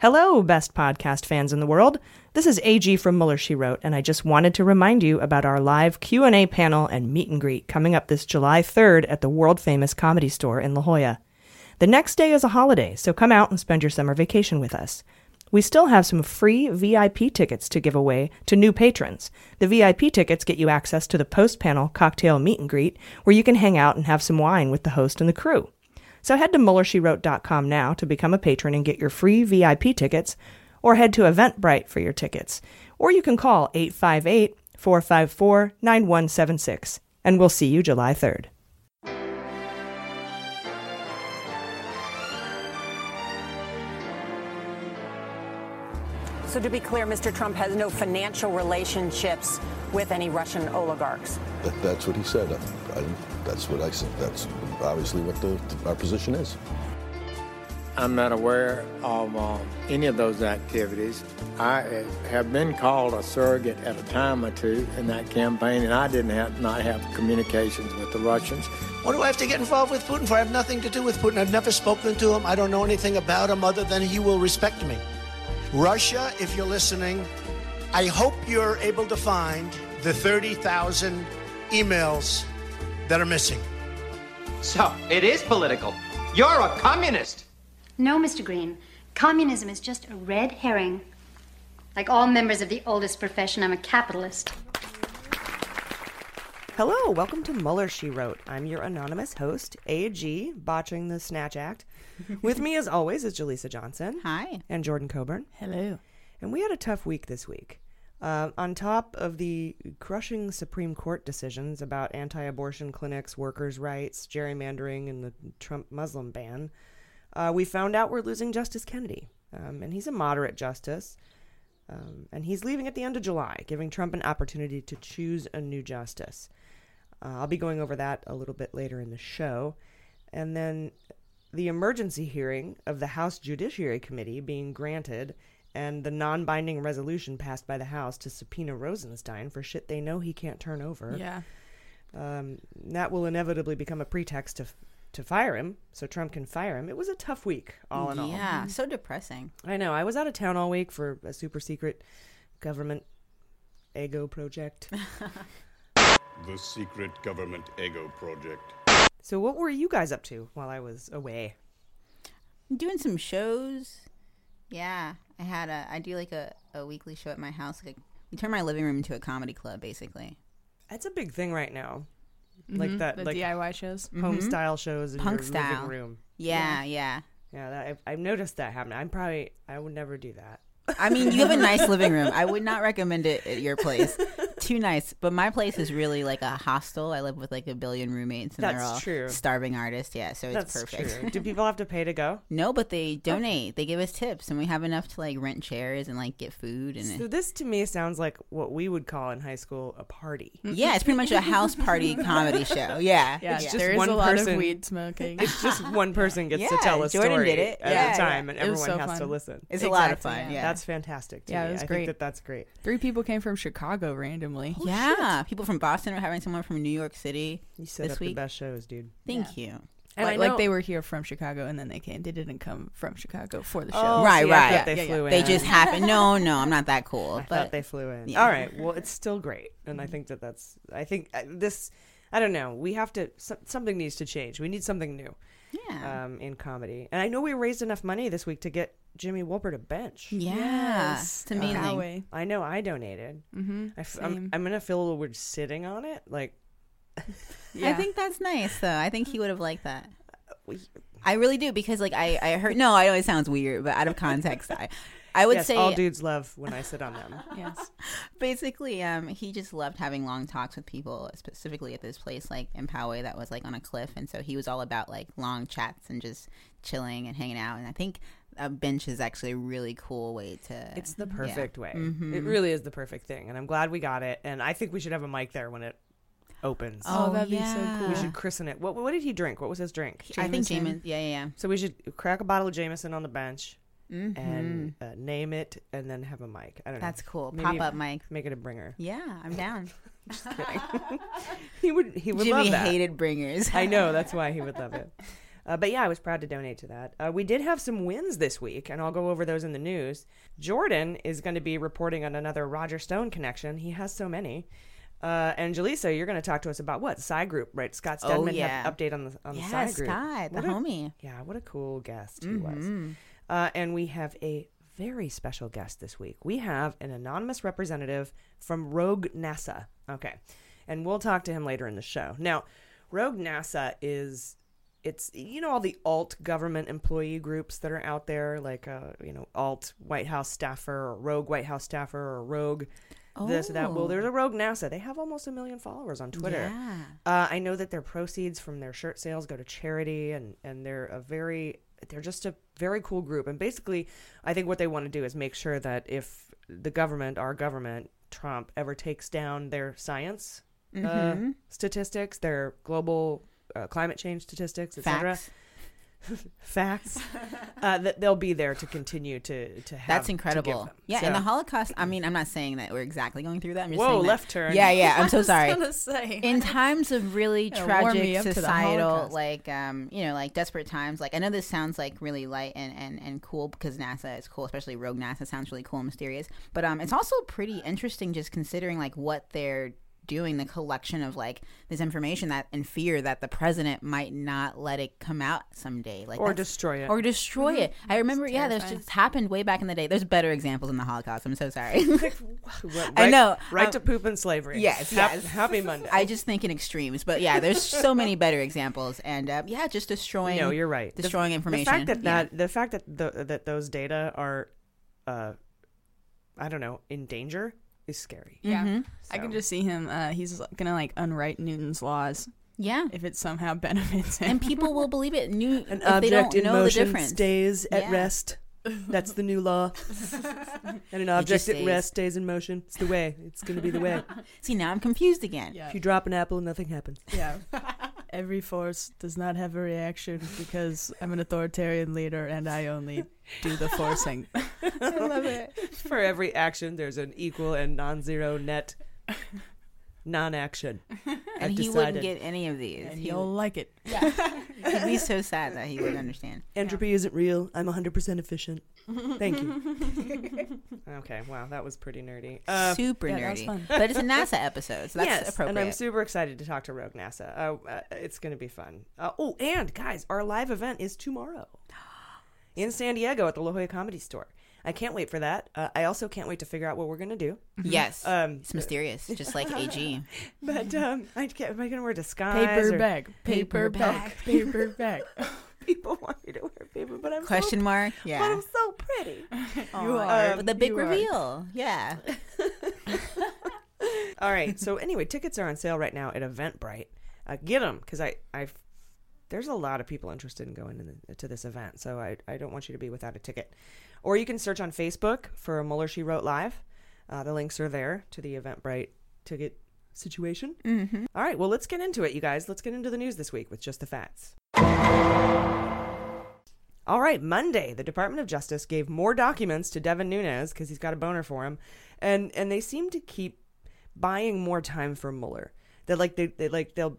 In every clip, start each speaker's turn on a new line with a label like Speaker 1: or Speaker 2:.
Speaker 1: Hello, best podcast fans in the world. This is AG from Mueller She Wrote, and I just wanted to remind you about our live Q&A panel and meet and greet coming up this July 3rd at the world-famous Comedy Store in La Jolla. The next day is a holiday, so come out and spend your summer vacation with us. We still have some free VIP tickets to give away to new patrons. The VIP tickets get you access to the post-panel cocktail meet and greet, where you can hang out and have some wine with the host and the crew. So head to MuellerSheWrote.com now to become a patron and get your free VIP tickets, or head to Eventbrite for your tickets. Or you can call 858 454 9176, and we'll see you July 3rd.
Speaker 2: So to be clear, Mr. Trump has no financial relationships with any Russian oligarchs.
Speaker 3: That, that's what he said. I, I, that's what I said. That's obviously what the, our position is.
Speaker 4: I'm not aware of uh, any of those activities. I uh, have been called a surrogate at a time or two in that campaign, and I didn't have not have communications with the Russians.
Speaker 5: What do I have to get involved with Putin for? I have nothing to do with Putin. I've never spoken to him. I don't know anything about him other than he will respect me. Russia, if you're listening, I hope you're able to find the 30,000 emails that are missing.
Speaker 6: So, it is political. You're a communist.
Speaker 7: No, Mr. Green. Communism is just a red herring. Like all members of the oldest profession, I'm a capitalist.
Speaker 1: Hello, welcome to Mueller She Wrote. I'm your anonymous host, AG, botching the Snatch Act. With me, as always, is Jaleesa Johnson.
Speaker 8: Hi.
Speaker 1: And Jordan Coburn.
Speaker 8: Hello.
Speaker 1: And we had a tough week this week. Uh, on top of the crushing Supreme Court decisions about anti abortion clinics, workers' rights, gerrymandering, and the Trump Muslim ban, uh, we found out we're losing Justice Kennedy. Um, and he's a moderate justice. Um, and he's leaving at the end of July, giving Trump an opportunity to choose a new justice. Uh, I'll be going over that a little bit later in the show. And then the emergency hearing of the House Judiciary Committee being granted and the non binding resolution passed by the House to subpoena Rosenstein for shit they know he can't turn over.
Speaker 8: Yeah.
Speaker 1: Um, that will inevitably become a pretext to to fire him, so Trump can fire him. It was a tough week, all in all.
Speaker 8: Yeah, so depressing.
Speaker 1: I know. I was out of town all week for a super secret government ego project.
Speaker 9: The secret government ego project.
Speaker 1: so, what were you guys up to while I was away?
Speaker 8: Doing some shows. Yeah, I had a. I do like a, a weekly show at my house. Like we turn my living room into a comedy club, basically.
Speaker 1: That's a big thing right now. Mm-hmm. Like that,
Speaker 10: the
Speaker 1: like
Speaker 10: DIY shows.
Speaker 1: home mm-hmm. style shows in
Speaker 8: Punk
Speaker 1: your
Speaker 8: style.
Speaker 1: living room.
Speaker 8: Yeah, yeah.
Speaker 1: Yeah, that, I've, I've noticed that happening. I'm probably I would never do that.
Speaker 8: I mean, you have a nice living room. I would not recommend it at your place. Too nice. But my place is really like a hostel. I live with like a billion roommates, and they're
Speaker 1: That's
Speaker 8: all
Speaker 1: true.
Speaker 8: starving artists. Yeah, so it's
Speaker 1: That's
Speaker 8: perfect.
Speaker 1: true. Do people have to pay to go?
Speaker 8: no, but they donate. They give us tips, and we have enough to like rent chairs and like get food. And
Speaker 1: So this to me sounds like what we would call in high school a party.
Speaker 8: yeah, it's pretty much a house party comedy show. Yeah,
Speaker 10: Yeah,
Speaker 1: It's just
Speaker 10: there is
Speaker 1: one
Speaker 10: a lot
Speaker 1: person-
Speaker 10: of weed smoking.
Speaker 1: It's just one person gets to
Speaker 8: Yeah,
Speaker 1: tell a
Speaker 8: Jordan
Speaker 1: story
Speaker 8: did it.
Speaker 1: at
Speaker 8: Yeah,
Speaker 1: a time, and
Speaker 10: It was
Speaker 1: everyone
Speaker 10: so
Speaker 1: has to
Speaker 10: fun.
Speaker 1: listen.
Speaker 8: it's a lot of
Speaker 10: Exactly,
Speaker 8: fun.
Speaker 10: yeah.
Speaker 8: Yeah,
Speaker 1: That's fantastic. To
Speaker 10: Yeah, it was
Speaker 1: I
Speaker 10: great.
Speaker 1: think that that's great.
Speaker 10: Three people came from Chicago randomly.
Speaker 8: yeah. People from Boston are having someone from New York City.
Speaker 1: You set
Speaker 8: This
Speaker 1: up the
Speaker 8: week?
Speaker 1: best shows, dude.
Speaker 8: Thank you.
Speaker 1: And
Speaker 10: like,
Speaker 1: I
Speaker 10: like they were here from Chicago and then they came. They didn't come from Chicago for the show.
Speaker 1: Oh,
Speaker 8: Right,
Speaker 1: see, I
Speaker 8: right.
Speaker 1: They
Speaker 10: Yeah, yeah,
Speaker 1: flew in.
Speaker 8: They just happened. No, no, I'm not that cool.
Speaker 1: I thought
Speaker 8: But
Speaker 1: they flew in.
Speaker 8: Yeah.
Speaker 1: All right. Well, it's still great, and I think that that's. I think uh, this. I don't know. We have to. So, something needs to change. We need something new
Speaker 8: yeah,
Speaker 1: um, in comedy. And I know we raised enough money this week to get Jimmy Wolpert a bench.
Speaker 8: yeah,
Speaker 10: Yes.
Speaker 8: it's amazing.
Speaker 10: Poway.
Speaker 1: I know I donated.
Speaker 10: Mm-hmm.
Speaker 1: I f- I'm,
Speaker 10: Same.
Speaker 1: I'm gonna feel a little weird sitting on it. Like
Speaker 8: I think that's nice, though. I think he would have liked that. I really do because, like, I, I heard. No, I know it sounds weird, but out of context, I, I would
Speaker 1: yes,
Speaker 8: say
Speaker 1: all dudes love when I sit on them.
Speaker 10: Yes.
Speaker 8: basically, um, he just loved having long talks with people, specifically at this place like in Poway that was like on a cliff, and so he was all about like long chats and just chilling and hanging out. And I think a bench is actually a really cool way to.
Speaker 1: It's the
Speaker 8: yeah.
Speaker 1: perfect way.
Speaker 8: Mhm.
Speaker 1: It really is the perfect thing, and I'm glad we got it. And I think we should have a mic there when it opens.
Speaker 8: Oh, that'd be so cool.
Speaker 1: We should christen it. What, what did he drink? What was his drink?
Speaker 8: I think Jameson. Yeah, yeah, yeah.
Speaker 1: So we should crack a bottle of Jameson on the bench
Speaker 8: Mhm.
Speaker 1: and uh, name it, and then have a mic. I don't know.
Speaker 8: That's cool.
Speaker 1: Maybe
Speaker 8: Pop-up mic.
Speaker 1: Make it a bringer.
Speaker 8: Yeah, I'm down.
Speaker 1: Just kidding. he would. He would
Speaker 8: Jimmy
Speaker 1: love that.
Speaker 8: hated bringers.
Speaker 1: I know. That's why he would love it. Uh, but yeah, I was proud to donate to that. Uh, we did have some wins this week, and I'll go over those in the news. Jordan is going to be reporting on another Roger Stone connection. He has so many. Uh, and Jaleesa, you're going to talk to us about what Psy Group, right? Scott
Speaker 8: Oh,
Speaker 1: Stedman
Speaker 8: yeah.
Speaker 1: had update on the on
Speaker 8: Yeah,
Speaker 1: the Psy Group.
Speaker 8: Scott, the
Speaker 1: a-
Speaker 8: homie.
Speaker 1: Yeah, what a cool guest he was.
Speaker 8: Mhm.
Speaker 1: Uh, and we have a very special guest this week. We have an anonymous representative from Rogue NASA. Okay. And we'll talk to him later in the show. Now, Rogue NASA is it's you know all the alt government employee groups that are out there like uh you know alt White House staffer or rogue White House staffer or rogue this or that. Well,
Speaker 8: Oh.
Speaker 1: there's a Rogue NASA. They have almost a million followers on Twitter.
Speaker 8: Yeah.
Speaker 1: Uh, I know that their proceeds from their shirt sales go to charity, and and they're a very they're just a very cool group. And basically, I think what they want to do is make sure that if the government, our government, Trump, ever takes down their science uh,
Speaker 8: Mhm.
Speaker 1: statistics, their global uh, climate change statistics, etc.
Speaker 8: Facts.
Speaker 1: Facts. uh, that they'll be there to continue to to have.
Speaker 8: That's
Speaker 1: to give
Speaker 8: incredible.
Speaker 1: them.
Speaker 8: Yeah,
Speaker 1: So-
Speaker 8: and the Holocaust. I mean, I'm not saying that we're exactly going through that. I'm just
Speaker 1: Whoa,
Speaker 8: that-
Speaker 1: left turn.
Speaker 8: Yeah, yeah. I'm so sorry. In times of really tragic societal, like um, you know, like desperate times. Like I know this sounds like really light and and and cool because NASA is cool, especially Rogue NASA sounds really cool and mysterious. But um, it's also pretty interesting just considering like what they're doing the collection of like this information that and fear that the president might not let it come out someday like
Speaker 1: Or destroy it.
Speaker 8: or destroy it i remember yeah
Speaker 10: terrifying.
Speaker 8: just happened way back in the day there's better examples in the holocaust i'm so sorry
Speaker 1: Right-
Speaker 8: i know
Speaker 1: Right
Speaker 8: Um,
Speaker 1: to poop and slavery.
Speaker 8: Yes,
Speaker 1: Hap-
Speaker 8: yes.
Speaker 1: Happy Monday.
Speaker 8: I just think in extremes, but yeah, there's so many better examples, and uh, yeah, just destroying.
Speaker 1: No, you're right. The-
Speaker 8: Destroying information.
Speaker 1: The fact that
Speaker 8: yeah.
Speaker 1: that the fact that the, that those data are, uh, I don't know, in danger is scary.
Speaker 10: Yeah.
Speaker 8: Mhm.
Speaker 10: I can just see him. Uh, he's gonna like unwrite Newton's laws
Speaker 8: yeah,
Speaker 10: if it somehow benefits him.
Speaker 8: and people will believe it. New
Speaker 1: An
Speaker 8: if they don't
Speaker 1: object in
Speaker 8: know the
Speaker 1: motion
Speaker 8: difference.
Speaker 1: stays at
Speaker 8: Yeah.
Speaker 1: rest. That's the new law. and an object at rest stays in motion. It's the way. It's going to be the way.
Speaker 8: See, now I'm confused again.
Speaker 10: Yeah.
Speaker 1: If you drop an apple, nothing happens.
Speaker 10: yeah. Every force does not have a reaction because I'm an authoritarian leader and I only do the forcing. I love it.
Speaker 1: For every action, there's an equal and non-zero net non-action.
Speaker 8: And
Speaker 1: I've
Speaker 8: he wouldn't get any of these.
Speaker 10: And
Speaker 8: He
Speaker 10: he'll like it.
Speaker 8: Yeah. He'd be so sad that he wouldn't understand.
Speaker 1: Entropy isn't real. I'm 100% efficient. Thank you. okay, wow, that was pretty nerdy. Uh,
Speaker 8: Super
Speaker 10: yeah,
Speaker 8: nerdy, but it's a NASA episode, so that's
Speaker 1: yes,
Speaker 8: appropriate.
Speaker 1: and I'm super excited to talk to Rogue NASA. Uh, uh, it's going to be fun. Uh, oh, and guys, our live event is tomorrow in San Diego at the La Jolla Comedy Store. I can't wait for that. Uh, I also can't wait to figure out what we're going to do.
Speaker 8: yes,
Speaker 1: Um,
Speaker 8: it's mysterious, just like AG.
Speaker 1: But um, I can't, am I going to wear a disguise?
Speaker 10: Paper
Speaker 1: or-
Speaker 10: bag. Paper bag. Paper bag.
Speaker 1: People want me to wear paper, but I'm
Speaker 8: Question
Speaker 1: so,
Speaker 8: mark? Yeah, but
Speaker 1: I'm so pretty.
Speaker 10: You
Speaker 8: Aw,
Speaker 10: are.
Speaker 8: with the big
Speaker 10: You are.
Speaker 8: reveal. Yeah.
Speaker 1: All right. So anyway, tickets are on sale right now at Eventbrite. Uh, get them because I I there's a lot of people interested in going in the, to this event. So I I don't want you to be without a ticket. Or you can search on Facebook for Mueller She Wrote Live. Uh, the links are there to the Eventbrite ticket situation.
Speaker 8: Mm-hmm.
Speaker 1: All right. Well, let's get into it, you guys. Let's get into the news this week with just the facts. All right, Monday, the Department of Justice gave more documents to Devin Nunes because he's got a boner for him, and and they seem to keep buying more time for Mueller. That like they, they like they'll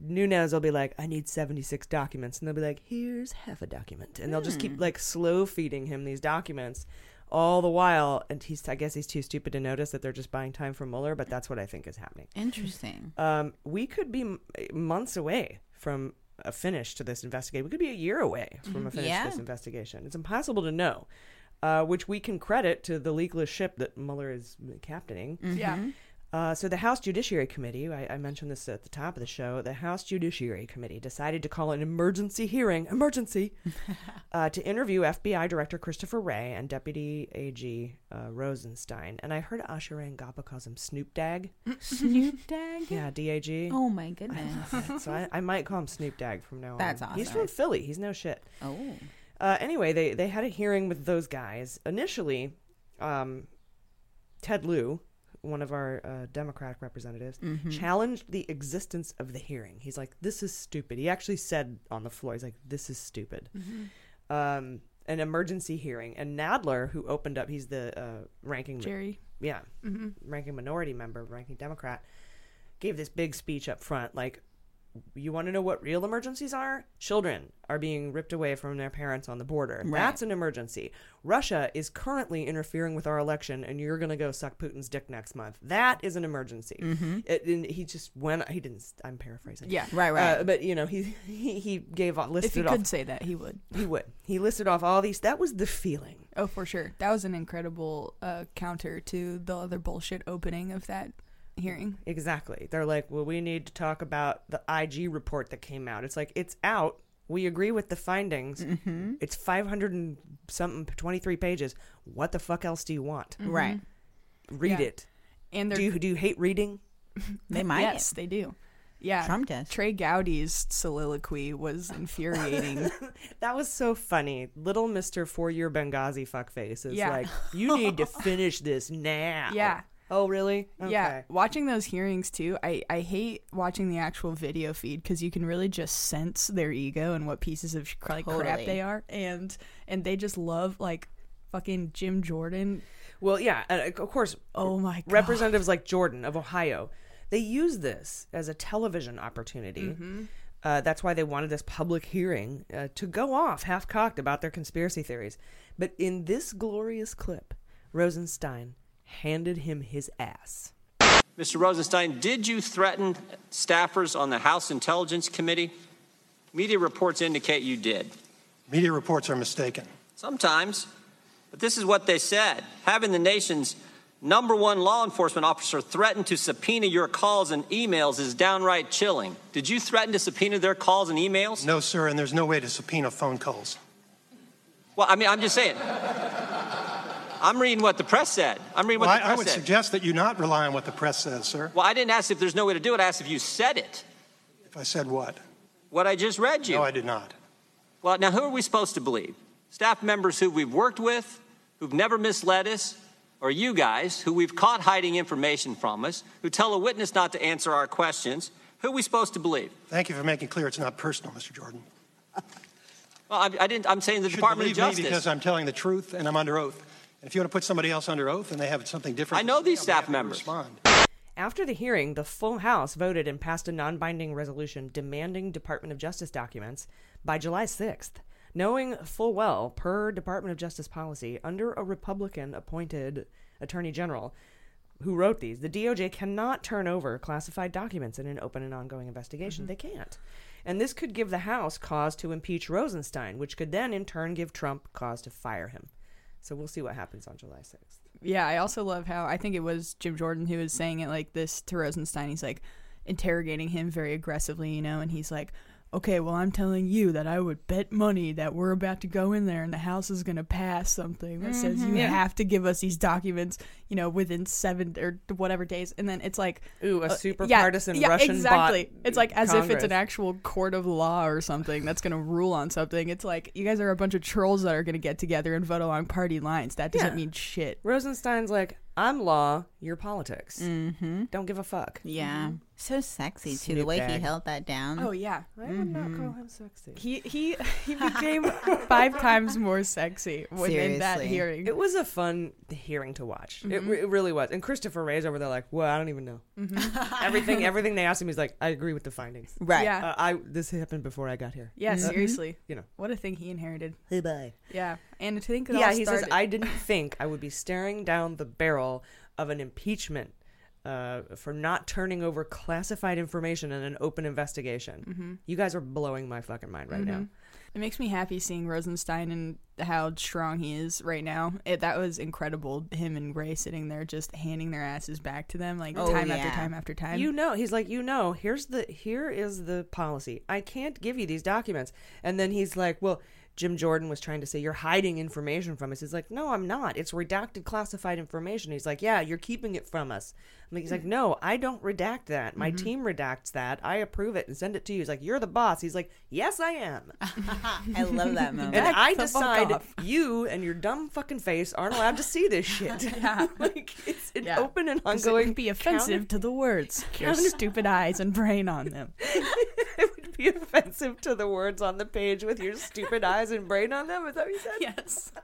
Speaker 1: Nunes will be like, I need seventy six documents, and they'll be like, here's half a document, and they'll just keep like slow feeding him these documents all the while, and he's I guess he's too stupid to notice that they're just buying time for Mueller, but that's what I think is happening.
Speaker 8: Interesting.
Speaker 1: Um, we could be m- months away from a finish to this investigation. We could be a year away from a finish
Speaker 8: Yeah.
Speaker 1: to this investigation. It's impossible to know, uh, which we can credit to the leakless ship that Mueller is captaining.
Speaker 10: Yeah.
Speaker 1: Uh, so the House Judiciary Committee, I, I mentioned this at the top of the show, the House Judiciary Committee decided to call an emergency hearing, emergency, uh, to interview FBI Director Christopher Wray and Deputy AG uh, Rosenstein. And I heard Asha Rangappa calls him Snoop Dag.
Speaker 8: Snoop Dag?
Speaker 1: Yeah, DAG.
Speaker 8: Oh my goodness.
Speaker 1: so I, I might call him Snoop Dagg from now
Speaker 8: That's
Speaker 1: on. He's
Speaker 8: awesome.
Speaker 1: from Philly. He's no shit.
Speaker 8: Oh.
Speaker 1: Uh, anyway, they they had a hearing with those guys initially. Um, Ted Lieu, one of our uh, Democratic representatives,
Speaker 8: Mhm.
Speaker 1: challenged the existence of the hearing. He's like, "This is stupid." He actually said on the floor, "He's like, this is stupid."
Speaker 10: Mhm.
Speaker 1: Um, an emergency hearing, and Nadler, who opened up, he's the uh, ranking
Speaker 10: Jerry.
Speaker 1: yeah,
Speaker 10: Mhm.
Speaker 1: ranking minority member, ranking Democrat, gave this big speech up front, like. You want to know what real emergencies are? Children are being ripped away from their parents on the border.
Speaker 8: Right.
Speaker 1: That's an emergency. Russia is currently interfering with our election, and you're going to go suck Putin's dick next month. That is an emergency.
Speaker 8: Mhm.
Speaker 1: It, and he just went. He didn't. I'm paraphrasing.
Speaker 10: Yeah.
Speaker 8: Right, right.
Speaker 1: Uh, but you know, he he, he gave off listed
Speaker 10: If he
Speaker 1: off.
Speaker 10: could say that, he would.
Speaker 1: He would. He listed off all these. That was the feeling.
Speaker 10: Oh, for sure. That was an incredible uh, counter to the other bullshit opening of that hearing.
Speaker 1: Exactly. They're like, well, we need to talk about the IG report that came out. It's like it's out. We agree with the findings.
Speaker 8: Mm-hmm.
Speaker 1: It's 500 and something, 23 pages. What the fuck else do you want?
Speaker 8: Right.
Speaker 1: Read
Speaker 10: Yeah.
Speaker 1: it.
Speaker 10: And
Speaker 1: Do you do you hate reading?
Speaker 8: They might.
Speaker 10: Yes, they do. Yeah.
Speaker 8: Trump does.
Speaker 10: Trey Gowdy's soliloquy was infuriating.
Speaker 1: That was so funny. Little Mister Four Year Benghazi fuckface is
Speaker 10: Yeah.
Speaker 1: like, you need to finish this now.
Speaker 10: Yeah.
Speaker 1: Oh, really?
Speaker 10: Yeah, watching those hearings too. I I hate watching the actual video feed because you can really just sense their ego and what pieces of like crap they are, and and they just love like fucking Jim Jordan.
Speaker 1: Well, yeah, and of course,
Speaker 10: Oh my god,
Speaker 1: representatives like Jordan of Ohio, they use this as a television opportunity.
Speaker 10: Mm-hmm.
Speaker 1: Uh, that's why they wanted this public hearing uh, to go off half cocked about their conspiracy theories. But in this glorious clip, Rosenstein handed him his ass.
Speaker 11: Mr. Rosenstein, did you threaten staffers on the House Intelligence Committee? Media reports indicate you did.
Speaker 12: Media reports are mistaken.
Speaker 11: Sometimes. But this is what they said. Having the nation's number one law enforcement officer threaten to subpoena your calls and emails is downright chilling. Did you threaten to subpoena their calls and emails?
Speaker 12: No, sir, and there's no way to subpoena phone calls.
Speaker 11: Well, I mean, I'm just saying. I'm reading what the press said. I'm reading
Speaker 12: Well,
Speaker 11: what the
Speaker 12: I
Speaker 11: press I
Speaker 12: would
Speaker 11: said.
Speaker 12: suggest that you not rely on what the press says, sir.
Speaker 11: well, I didn't ask if there's no way to do it. I asked if you said it.
Speaker 12: If I said what?
Speaker 11: What I just read you.
Speaker 12: No, I did not.
Speaker 11: Well, now who are we supposed to believe? Staff members who we've worked with, who've never misled us, or you guys who we've caught hiding information from us, who tell a witness not to answer our questions? Who are we supposed to believe?
Speaker 12: Thank you for making clear it's not personal, Mr. Jordan.
Speaker 11: Well, I, I didn't. I'm saying the Department of
Speaker 12: believe
Speaker 11: Justice.
Speaker 12: me because I'm telling the truth and I'm under oath. And if you want to put somebody else under oath and they have something different,
Speaker 11: I know these staff members.
Speaker 12: Respond.
Speaker 1: After the hearing, the full House voted and passed a non binding resolution demanding Department of Justice documents by July 6th, knowing full well, per Department of Justice policy, under a Republican appointed Attorney General who wrote these, the DOJ cannot turn over classified documents in an open and ongoing investigation. Mm-hmm. They can't. And this could give the House cause to impeach Rosenstein, which could then in turn give Trump cause to fire him. So we'll see what happens on July 6th.
Speaker 10: Yeah, I also love how I think it was Jim Jordan who was saying it like this to Rosenstein. He's like interrogating him very aggressively, you know, and he's like, "Okay, well, I'm telling you that I would bet money that we're about to go in there and the House is going to pass something that says you
Speaker 1: Mhm. Yeah.
Speaker 10: have to give us these documents, you know, within seven or whatever days." And then it's like,
Speaker 1: Ooh, a
Speaker 10: uh,
Speaker 1: super
Speaker 10: yeah,
Speaker 1: partisan
Speaker 10: yeah,
Speaker 1: Russian
Speaker 10: exactly. It's like as if it's an actual court of law or something that's going to rule on something. It's like you guys are a bunch of trolls that are going to get together and vote along party lines. That doesn't mean shit.
Speaker 1: Rosenstein's like, I'm law, you're politics.
Speaker 8: Mm-hmm.
Speaker 1: Don't give a fuck.
Speaker 8: Yeah. So sexy too. The way he held that down.
Speaker 10: Oh yeah.
Speaker 1: I would not
Speaker 8: Mhm.
Speaker 1: call him sexy.
Speaker 10: He he he became five times more sexy within that
Speaker 8: Seriously.
Speaker 10: hearing.
Speaker 1: It was a fun hearing to watch. It,
Speaker 10: Mhm.
Speaker 1: re- it really was. And Christopher Wray's over there like, well, I don't even know.
Speaker 10: Mhm.
Speaker 1: everything everything they asked him, he's like, I agree with the findings.
Speaker 8: Right.
Speaker 10: Yeah.
Speaker 1: Uh, I this happened before I got here.
Speaker 10: Yeah, seriously.
Speaker 1: You know.
Speaker 10: What a thing he inherited.
Speaker 1: Hey, bye.
Speaker 10: Yeah, and to think it
Speaker 1: yeah,
Speaker 10: all
Speaker 1: he
Speaker 10: started.
Speaker 1: says, I didn't think I would be staring down the barrel of an impeachment uh, for not turning over classified information in an open investigation.
Speaker 10: Mhm.
Speaker 1: You guys are blowing my fucking mind right now.
Speaker 10: Mhm. It makes me happy seeing Rosenstein and how strong he is right now. It, that was incredible. Him and Wray sitting there just handing their asses back to them like
Speaker 8: Oh,
Speaker 10: time after time after time.
Speaker 1: You know, he's like, you know, here's the here is the policy. I can't give you these documents. And then he's like, well, Jim Jordan was trying to say you're hiding information from us. He's like, no, I'm not. It's redacted, classified information. He's like, yeah, you're keeping it from us. I'm like, he's like, no, I don't redact that. My
Speaker 8: Mhm.
Speaker 1: team redacts that. I approve it and send it to you. He's like, you're the boss. He's like, yes, I am.
Speaker 8: I love that moment.
Speaker 1: And I
Speaker 10: the
Speaker 1: decide you and your dumb fucking face aren't allowed to see this shit. like it's an
Speaker 10: Yeah.
Speaker 1: open and
Speaker 10: 'Cause it
Speaker 1: ongoing.
Speaker 10: would be offensive to the words. Your
Speaker 1: counter-
Speaker 10: stupid eyes and brain on them.
Speaker 1: Be offensive to the words on the page with your stupid eyes and brain on them. Is that what you said?
Speaker 10: Yes.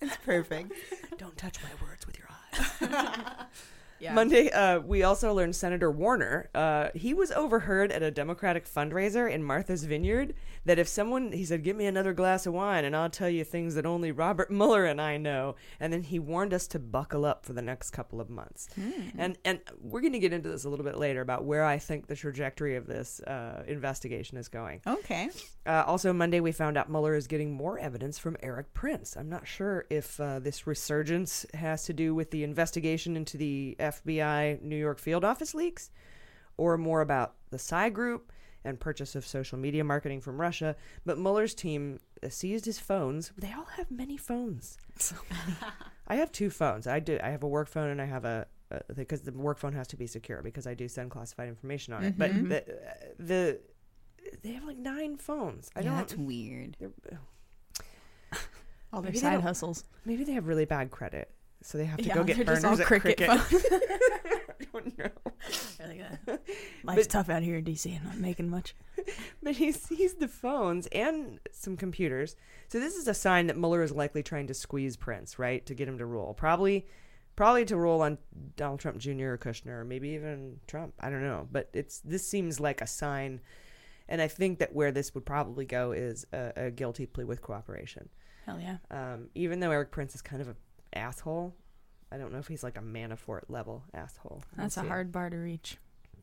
Speaker 8: It's perfect.
Speaker 1: Don't touch my words with your eyes.
Speaker 10: Yeah.
Speaker 1: Monday, uh, we also learned Senator Warner. Uh, he was overheard at a Democratic fundraiser in Martha's Vineyard. That if someone, he said, "Give me another glass of wine, and I'll tell you things that only Robert Mueller and I know." And then he warned us to buckle up for the next couple of months. And and we're going to get into this a little bit later about where I think the trajectory of this uh, investigation is going.
Speaker 8: Okay.
Speaker 1: Uh, also, Monday, we found out Mueller is getting more evidence from Erik Prince. I'm not sure if uh, this resurgence has to do with the investigation into the FBI New York field office leaks or more about the Psy Group and purchase of social media marketing from Russia. But Mueller's team seized his phones. They all have many phones. So many. I have two phones. I do. I have a work phone and I have a because the work phone has to be secure because I do send classified information on it. But
Speaker 8: Mhm.
Speaker 1: the, the they have like nine phones. I
Speaker 8: Yeah,
Speaker 1: don't.
Speaker 8: that's weird.
Speaker 10: All their side hustles.
Speaker 1: Maybe they have really bad credit, so they have to
Speaker 10: Yeah,
Speaker 1: go get burners at
Speaker 10: cricket
Speaker 1: Cricket.
Speaker 10: phones.
Speaker 1: I don't know.
Speaker 10: Life's tough out here in DC. I'm not making much.
Speaker 1: But he sees the phones and some computers. So this is a sign that Mueller is likely trying to squeeze Prince, right, to get him to rule. Probably, probably to rule on Donald Trump Jr. or Kushner, or maybe even Trump. I don't know. But it's this seems like a sign, and I think that where this would probably go is a, a guilty plea with cooperation.
Speaker 10: Hell yeah.
Speaker 1: Um, even though Erik Prince is kind of an asshole, I don't know if he's like a Manafort level asshole.
Speaker 10: That's a hard bar to reach.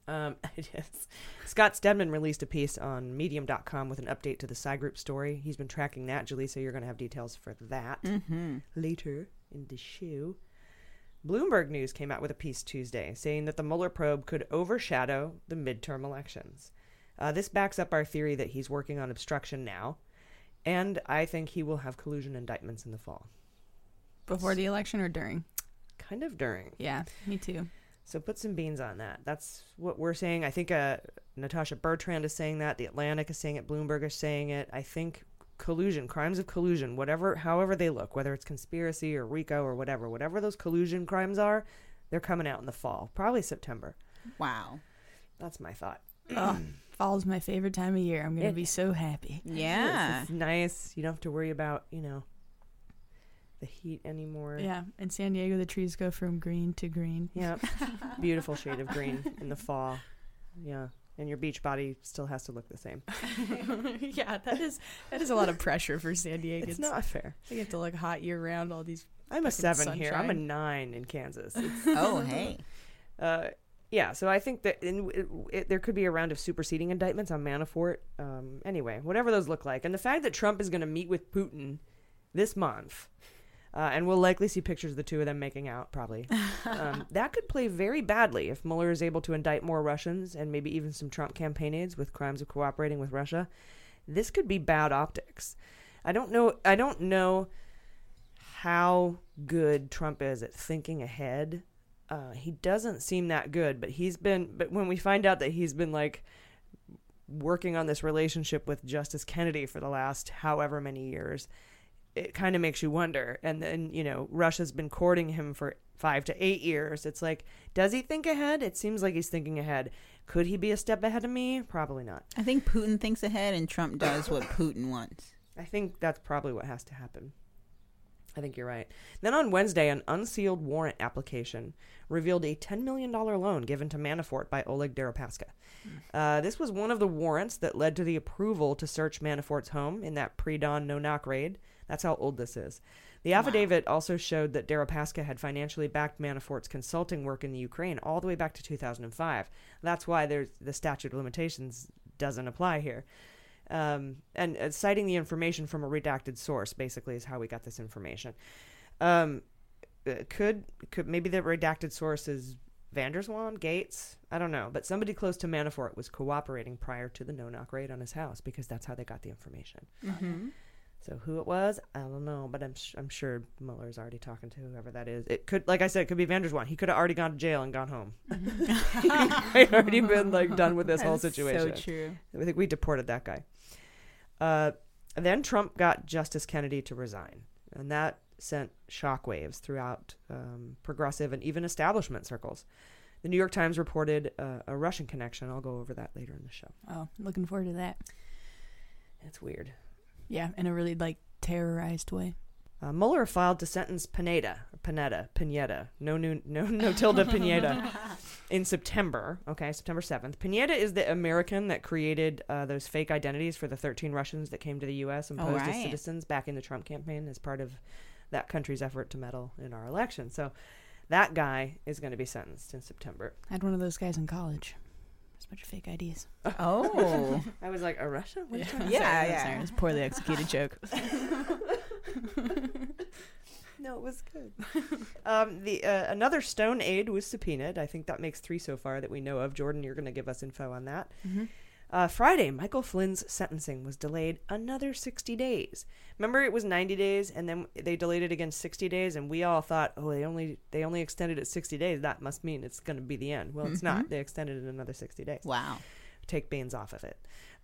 Speaker 1: Um, it is. Scott Stedman released a piece on Medium.com with an update to the Psy Group story. He's been tracking that. Jaleesa, you're going to have details for that
Speaker 8: Mhm.
Speaker 1: later in the show. Bloomberg News came out with a piece Tuesday saying that the Mueller probe could overshadow the midterm elections. Uh, this backs up our theory that he's working on obstruction now, and I think he will have collusion indictments in the fall.
Speaker 10: Before the election or during?
Speaker 1: Kind of during.
Speaker 10: Yeah, me too.
Speaker 1: So put some beans on that. That's what we're saying. I think uh, Natasha Bertrand is saying that. The Atlantic is saying it. Bloomberg is saying it. I think collusion, crimes of collusion, whatever, however they look, whether it's conspiracy or RICO or whatever, whatever those collusion crimes are, they're coming out in the fall, probably September.
Speaker 8: Wow.
Speaker 1: That's my thought.
Speaker 10: Oh, fall's my favorite time of year. I'm gonna
Speaker 1: It-
Speaker 10: be so happy.
Speaker 8: Yeah.
Speaker 1: It's nice. You don't have to worry about you know the heat anymore.
Speaker 10: Yeah, in San Diego, the trees go from green to green.
Speaker 1: Yeah. Beautiful shade of green in the fall. Yeah. And your beach body still has to look the same.
Speaker 10: yeah, that is that is a lot of pressure for San Diego.
Speaker 1: It's not fair.
Speaker 10: They have to look hot year round. All these.
Speaker 1: I'm a
Speaker 10: fucking
Speaker 1: seven here. I'm a nine in Kansas. It's-
Speaker 8: Oh, hey.
Speaker 1: Uh, yeah, so I think that in, it, it, there could be a round of superseding indictments on Manafort. Um, anyway, whatever those look like, and the fact that Trump is going to meet with Putin this month, uh, and we'll likely see pictures of the two of them making out, probably. um, that could play very badly if Mueller is able to indict more Russians and maybe even some Trump campaign aides with crimes of cooperating with Russia. This could be bad optics. I don't know. I don't know how good Trump is at thinking ahead. Uh, he doesn't seem that good, but he's been. But when we find out that he's been like working on this relationship with Justice Kennedy for the last however many years, it kind of makes you wonder. And then you know Russia's been courting him for five to eight years. It's like, does he think ahead? It seems like he's thinking ahead. Could he be a step ahead of me? Probably not.
Speaker 8: I think Putin thinks ahead and Trump does what Putin wants.
Speaker 1: I think that's probably what has to happen. I think you're right. Then on Wednesday, an unsealed warrant application revealed a $10 million loan given to Manafort by Oleg Deripaska. Uh, this was one of the warrants that led to the approval to search Manafort's home in that pre dawn no knock raid. That's how old this is. The affidavit also showed that Deripaska had financially backed Manafort's consulting work in the Ukraine all the way back to 2005. That's why there's the statute of limitations doesn't apply here. Um, and uh, citing the information from a redacted source basically is how we got this information. Um, uh, could could maybe the redacted source is van der Zwaan, Gates, I don't know, but somebody close to Manafort was cooperating prior to the no knock raid on his house because that's how they got the information.
Speaker 8: Mm-hmm.
Speaker 1: So who it was, I don't know, but I'm sh- I'm sure Mueller's already talking to whoever that is. It could, like I said, it could be van der Zwaan. He could have already gone to jail and gone home. he might already been like done with this whole
Speaker 10: That's so
Speaker 1: situation.
Speaker 10: true.
Speaker 1: I think we deported that guy. Uh, then Trump got Justice Kennedy to resign, and that sent shockwaves throughout um, progressive and even establishment circles. The New York Times reported uh, a Russian connection. I'll go over that later in the show.
Speaker 10: Oh, looking forward to that.
Speaker 1: It's weird.
Speaker 10: Yeah, in a really like terrorized way.
Speaker 1: Uh, Mueller filed to sentence Pineda, Pineda, Pineda, no new, no no tilde Pineda, in September. Okay, September seventh. Pineda is the American that created uh, those fake identities for the thirteen Russians that came to the U.S. and
Speaker 8: Oh,
Speaker 1: posed as citizens back in the Trump campaign as part of that country's effort to meddle in our election. So that guy is going to be sentenced in September.
Speaker 10: I had one of those guys in college. Just a bunch of fake IDs.
Speaker 8: Oh.
Speaker 1: I was like, a Russia? What are you trying
Speaker 10: Yeah,
Speaker 1: say?
Speaker 10: yeah. Sorry, it was a poorly executed joke.
Speaker 1: No, it was good. um, the uh, another Stone aid was subpoenaed. I think that makes three so far that we know of. Jordan, you're going to give us info on that.
Speaker 10: Mhm.
Speaker 1: Uh, Friday, Michael Flynn's sentencing was delayed another 60 days. Remember, it was 90 days, and then they delayed it again 60 days, and we all thought, oh, they only they only extended it 60 days. That must mean it's going to be the end. Well, it's not.
Speaker 8: Mhm.
Speaker 1: They extended it another 60 days.
Speaker 8: Wow.
Speaker 1: Take Baines off of it.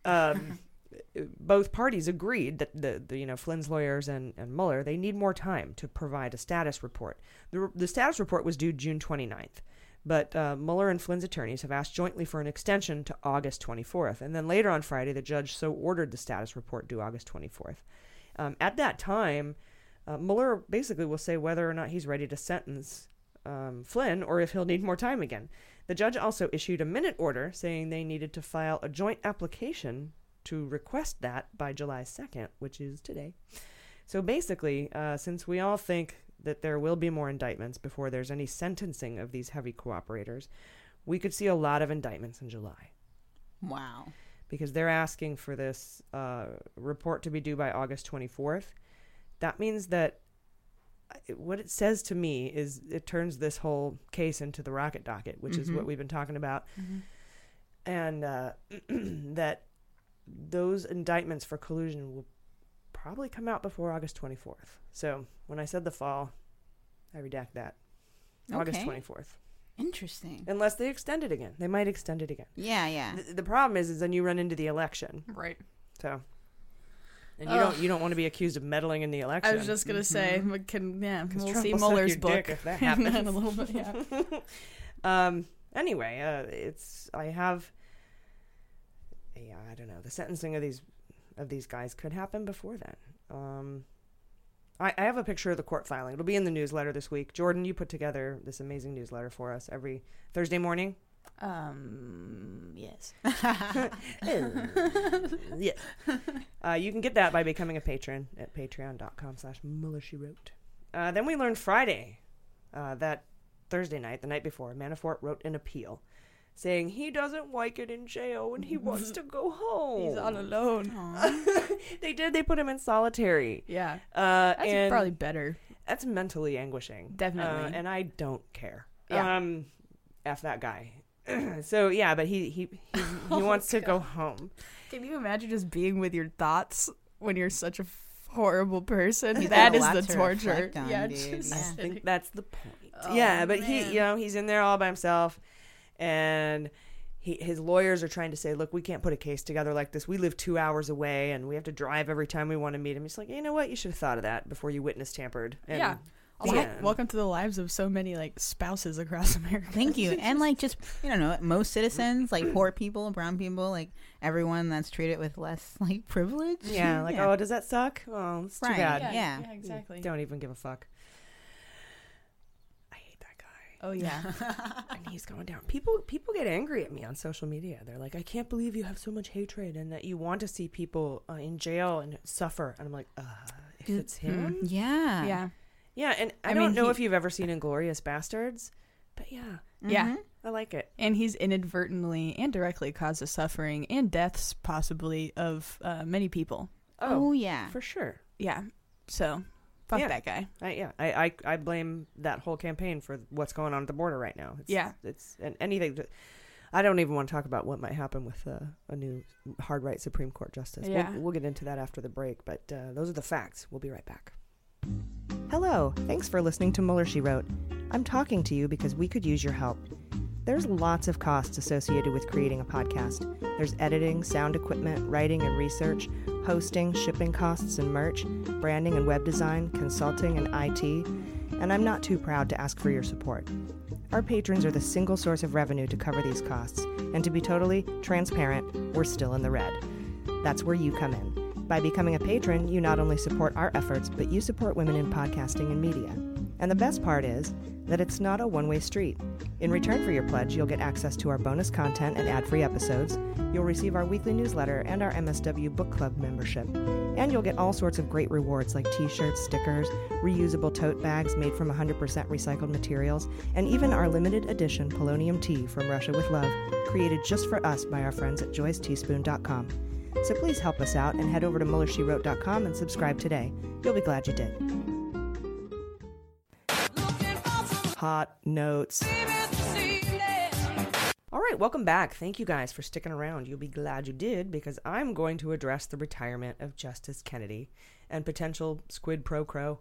Speaker 1: Um, both parties agreed that the, the you know Flynn's lawyers and, and Mueller they need more time to provide a status report. The, the status report was due June 29th, but uh, Mueller and Flynn's attorneys have asked jointly for an extension to August 24th. And then later on Friday, the judge so ordered the status report due August 24th. Um, at that time, uh, Mueller basically will say whether or not he's ready to sentence um, Flynn or if he'll need more time again. The judge also issued a minute order saying they needed to file a joint application to request that by July 2nd, which is today. So basically, uh, since we all think that there will be more indictments before there's any sentencing of these heavy cooperators, we could see a lot of indictments in July
Speaker 8: Wow.
Speaker 1: because they're asking for this uh, report to be due by August 24th. That means that uh, what it says to me is it turns this whole case into the rocket docket, which is
Speaker 8: Mhm.
Speaker 1: what we've been talking about,
Speaker 10: Mhm.
Speaker 1: and uh, that those indictments for collusion will probably come out before August 24th. So when I said the fall, I redact that. August 24th.
Speaker 8: Interesting.
Speaker 1: Unless they extend it again. They might extend it again.
Speaker 8: Yeah, yeah.
Speaker 1: The, the problem is, is then you run into the election.
Speaker 10: Right.
Speaker 1: So, and you
Speaker 10: Ugh.
Speaker 1: don't you don't want to be accused of meddling in the election.
Speaker 10: I was just gonna say, we can yeah, we'll
Speaker 1: Trump
Speaker 10: see Mueller's book
Speaker 1: if that
Speaker 10: in
Speaker 1: happens.
Speaker 10: a little bit. Yeah.
Speaker 1: um. Anyway, uh, it's I have. Yeah, I don't know. The sentencing of these of these guys could happen before then. Um. I, I have a picture of the court filing. It'll be in the newsletter this week. Jordan, you put together this amazing newsletter for us every Thursday morning.
Speaker 10: Um. Yes.
Speaker 1: yeah. Uh, you can get that by becoming a patron at patreon.com slash Mueller, she wrote. Uh, then we learned Friday uh, that Thursday night, the night before, Manafort wrote an appeal saying he doesn't like it in jail and he wants to go home.
Speaker 10: He's all alone.
Speaker 1: they did. They put him in solitary.
Speaker 10: Yeah.
Speaker 1: Uh,
Speaker 10: That's
Speaker 1: and
Speaker 10: probably better.
Speaker 1: That's mentally anguishing.
Speaker 10: Definitely.
Speaker 1: Uh, and I don't care.
Speaker 10: Yeah.
Speaker 1: Um, F that guy. so yeah, but he he he, he wants to go home.
Speaker 10: Can you imagine just being with your thoughts when you're such a horrible person?
Speaker 8: You've
Speaker 10: that
Speaker 8: got a
Speaker 10: is
Speaker 8: lot
Speaker 10: the
Speaker 8: to
Speaker 10: torture.
Speaker 8: on,
Speaker 10: yeah, just
Speaker 8: Yeah.
Speaker 1: I think that's the point.
Speaker 10: Oh,
Speaker 1: yeah, but he, you know, he's in there all by himself, and he, his lawyers are trying to say, look, we can't put a case together like this. We live two hours away, and we have to drive every time we want to meet him. He's like, you know what? You should have thought of that before you witness tampered. And
Speaker 10: yeah.
Speaker 1: the
Speaker 10: welcome to the lives of so many like spouses across America.
Speaker 8: Thank you. And like just you don't know, most citizens, like poor people, brown people, like everyone that's treated with less like privilege.
Speaker 1: Yeah, like, oh, does that suck? Oh, it's too bad.
Speaker 8: yeah, Yeah.
Speaker 10: yeah, exactly.
Speaker 1: Don't even give a fuck. I hate that guy.
Speaker 10: Oh yeah.
Speaker 1: and he's going down. People people get angry at me on social media. They're like, "I can't believe you have so much hatred and that you want to see people uh, in jail and suffer." And I'm like, uh, if it's him,
Speaker 8: Yeah.
Speaker 10: yeah.
Speaker 1: yeah. And I,
Speaker 10: I
Speaker 1: don't
Speaker 10: mean,
Speaker 1: know
Speaker 10: he-
Speaker 1: if you've ever seen Inglourious Basterds, but yeah,
Speaker 10: Yeah.
Speaker 1: I like it.
Speaker 10: And he's inadvertently and directly caused the suffering and deaths, possibly, of uh, many people.
Speaker 8: Oh, yeah.
Speaker 1: for sure.
Speaker 10: Yeah. So, fuck
Speaker 1: Yeah.
Speaker 10: that guy.
Speaker 1: I, yeah, I, I I blame that whole campaign for what's going on at the border right now. It's,
Speaker 10: Yeah.
Speaker 1: it's and anything. To, I don't even want to talk about what might happen with uh, a new hard right Supreme Court justice.
Speaker 10: Yeah.
Speaker 1: We'll, we'll get into that after the break, but uh, those are the facts. We'll be right back. Hello, thanks for listening to Mueller She Wrote. I'm talking to you because we could use your help. There's lots of costs associated with creating a podcast. There's editing, sound equipment, writing and research, hosting, shipping costs and merch, branding and web design, consulting and IT, and I'm not too proud to ask for your support. Our patrons are the single source of revenue to cover these costs, and to be totally transparent, we're still in the red. That's where you come in. By becoming a patron, you not only support our efforts, but you support women in podcasting and media. And the best part is that it's not a one way street. In return for your pledge, you'll get access to our bonus content and ad free episodes, you'll receive our weekly newsletter and our MSW Book Club membership, and you'll get all sorts of great rewards like t shirts, stickers, reusable tote bags made from 100% recycled materials, and even our limited edition polonium tea from Russia with Love, created just for us by our friends at joyceteaspoon.com. So please help us out and head over to MuellerSheWrote.com and subscribe today. You'll be glad you did. Hot notes. All right, welcome back. Thank you guys for sticking around. You'll be glad you did because I'm going to address the retirement of Justice Kennedy and potential squid pro quo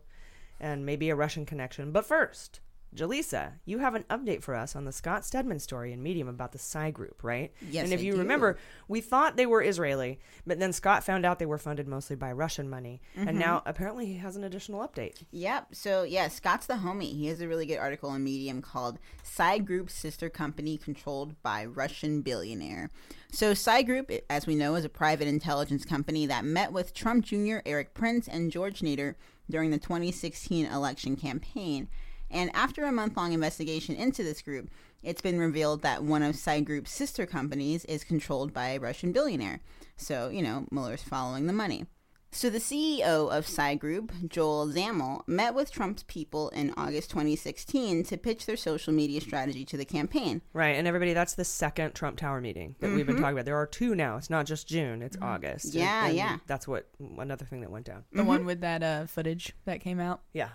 Speaker 1: and maybe a Russian connection. But first, Jaleesa, you have an update for us on the Scott Stedman story in Medium about the Psy Group, right?
Speaker 8: Yes,
Speaker 1: And if
Speaker 8: I
Speaker 1: you
Speaker 8: do.
Speaker 1: remember, we thought they were Israeli, but then Scott found out they were funded mostly by Russian money.
Speaker 8: Mhm.
Speaker 1: And now apparently he has an additional update.
Speaker 8: Yep. So yeah, Scott's the homie. He has a really good article in Medium called "Psy Group Sister Company Controlled by Russian Billionaire." So Psy Group, as we know, is a private intelligence company that met with Trump Jr., Erik Prince, and George Nader during the 2016 election campaign. And after a month-long investigation into this group, it's been revealed that one of Psy Group's sister companies is controlled by a Russian billionaire. So you know, Mueller's following the money. So the CEO of Psy Group, Joel Zamel, met with Trump's people in August 2016 to pitch their social media strategy to the campaign.
Speaker 1: Right, and everybody, that's the second Trump Tower meeting that we've been
Speaker 8: Mhm.
Speaker 1: talking about. There are two now. It's not just June; it's August.
Speaker 8: Yeah,
Speaker 1: and
Speaker 8: yeah.
Speaker 1: That's what another thing that went down.
Speaker 10: The one with that uh, footage that came out.
Speaker 1: Yeah.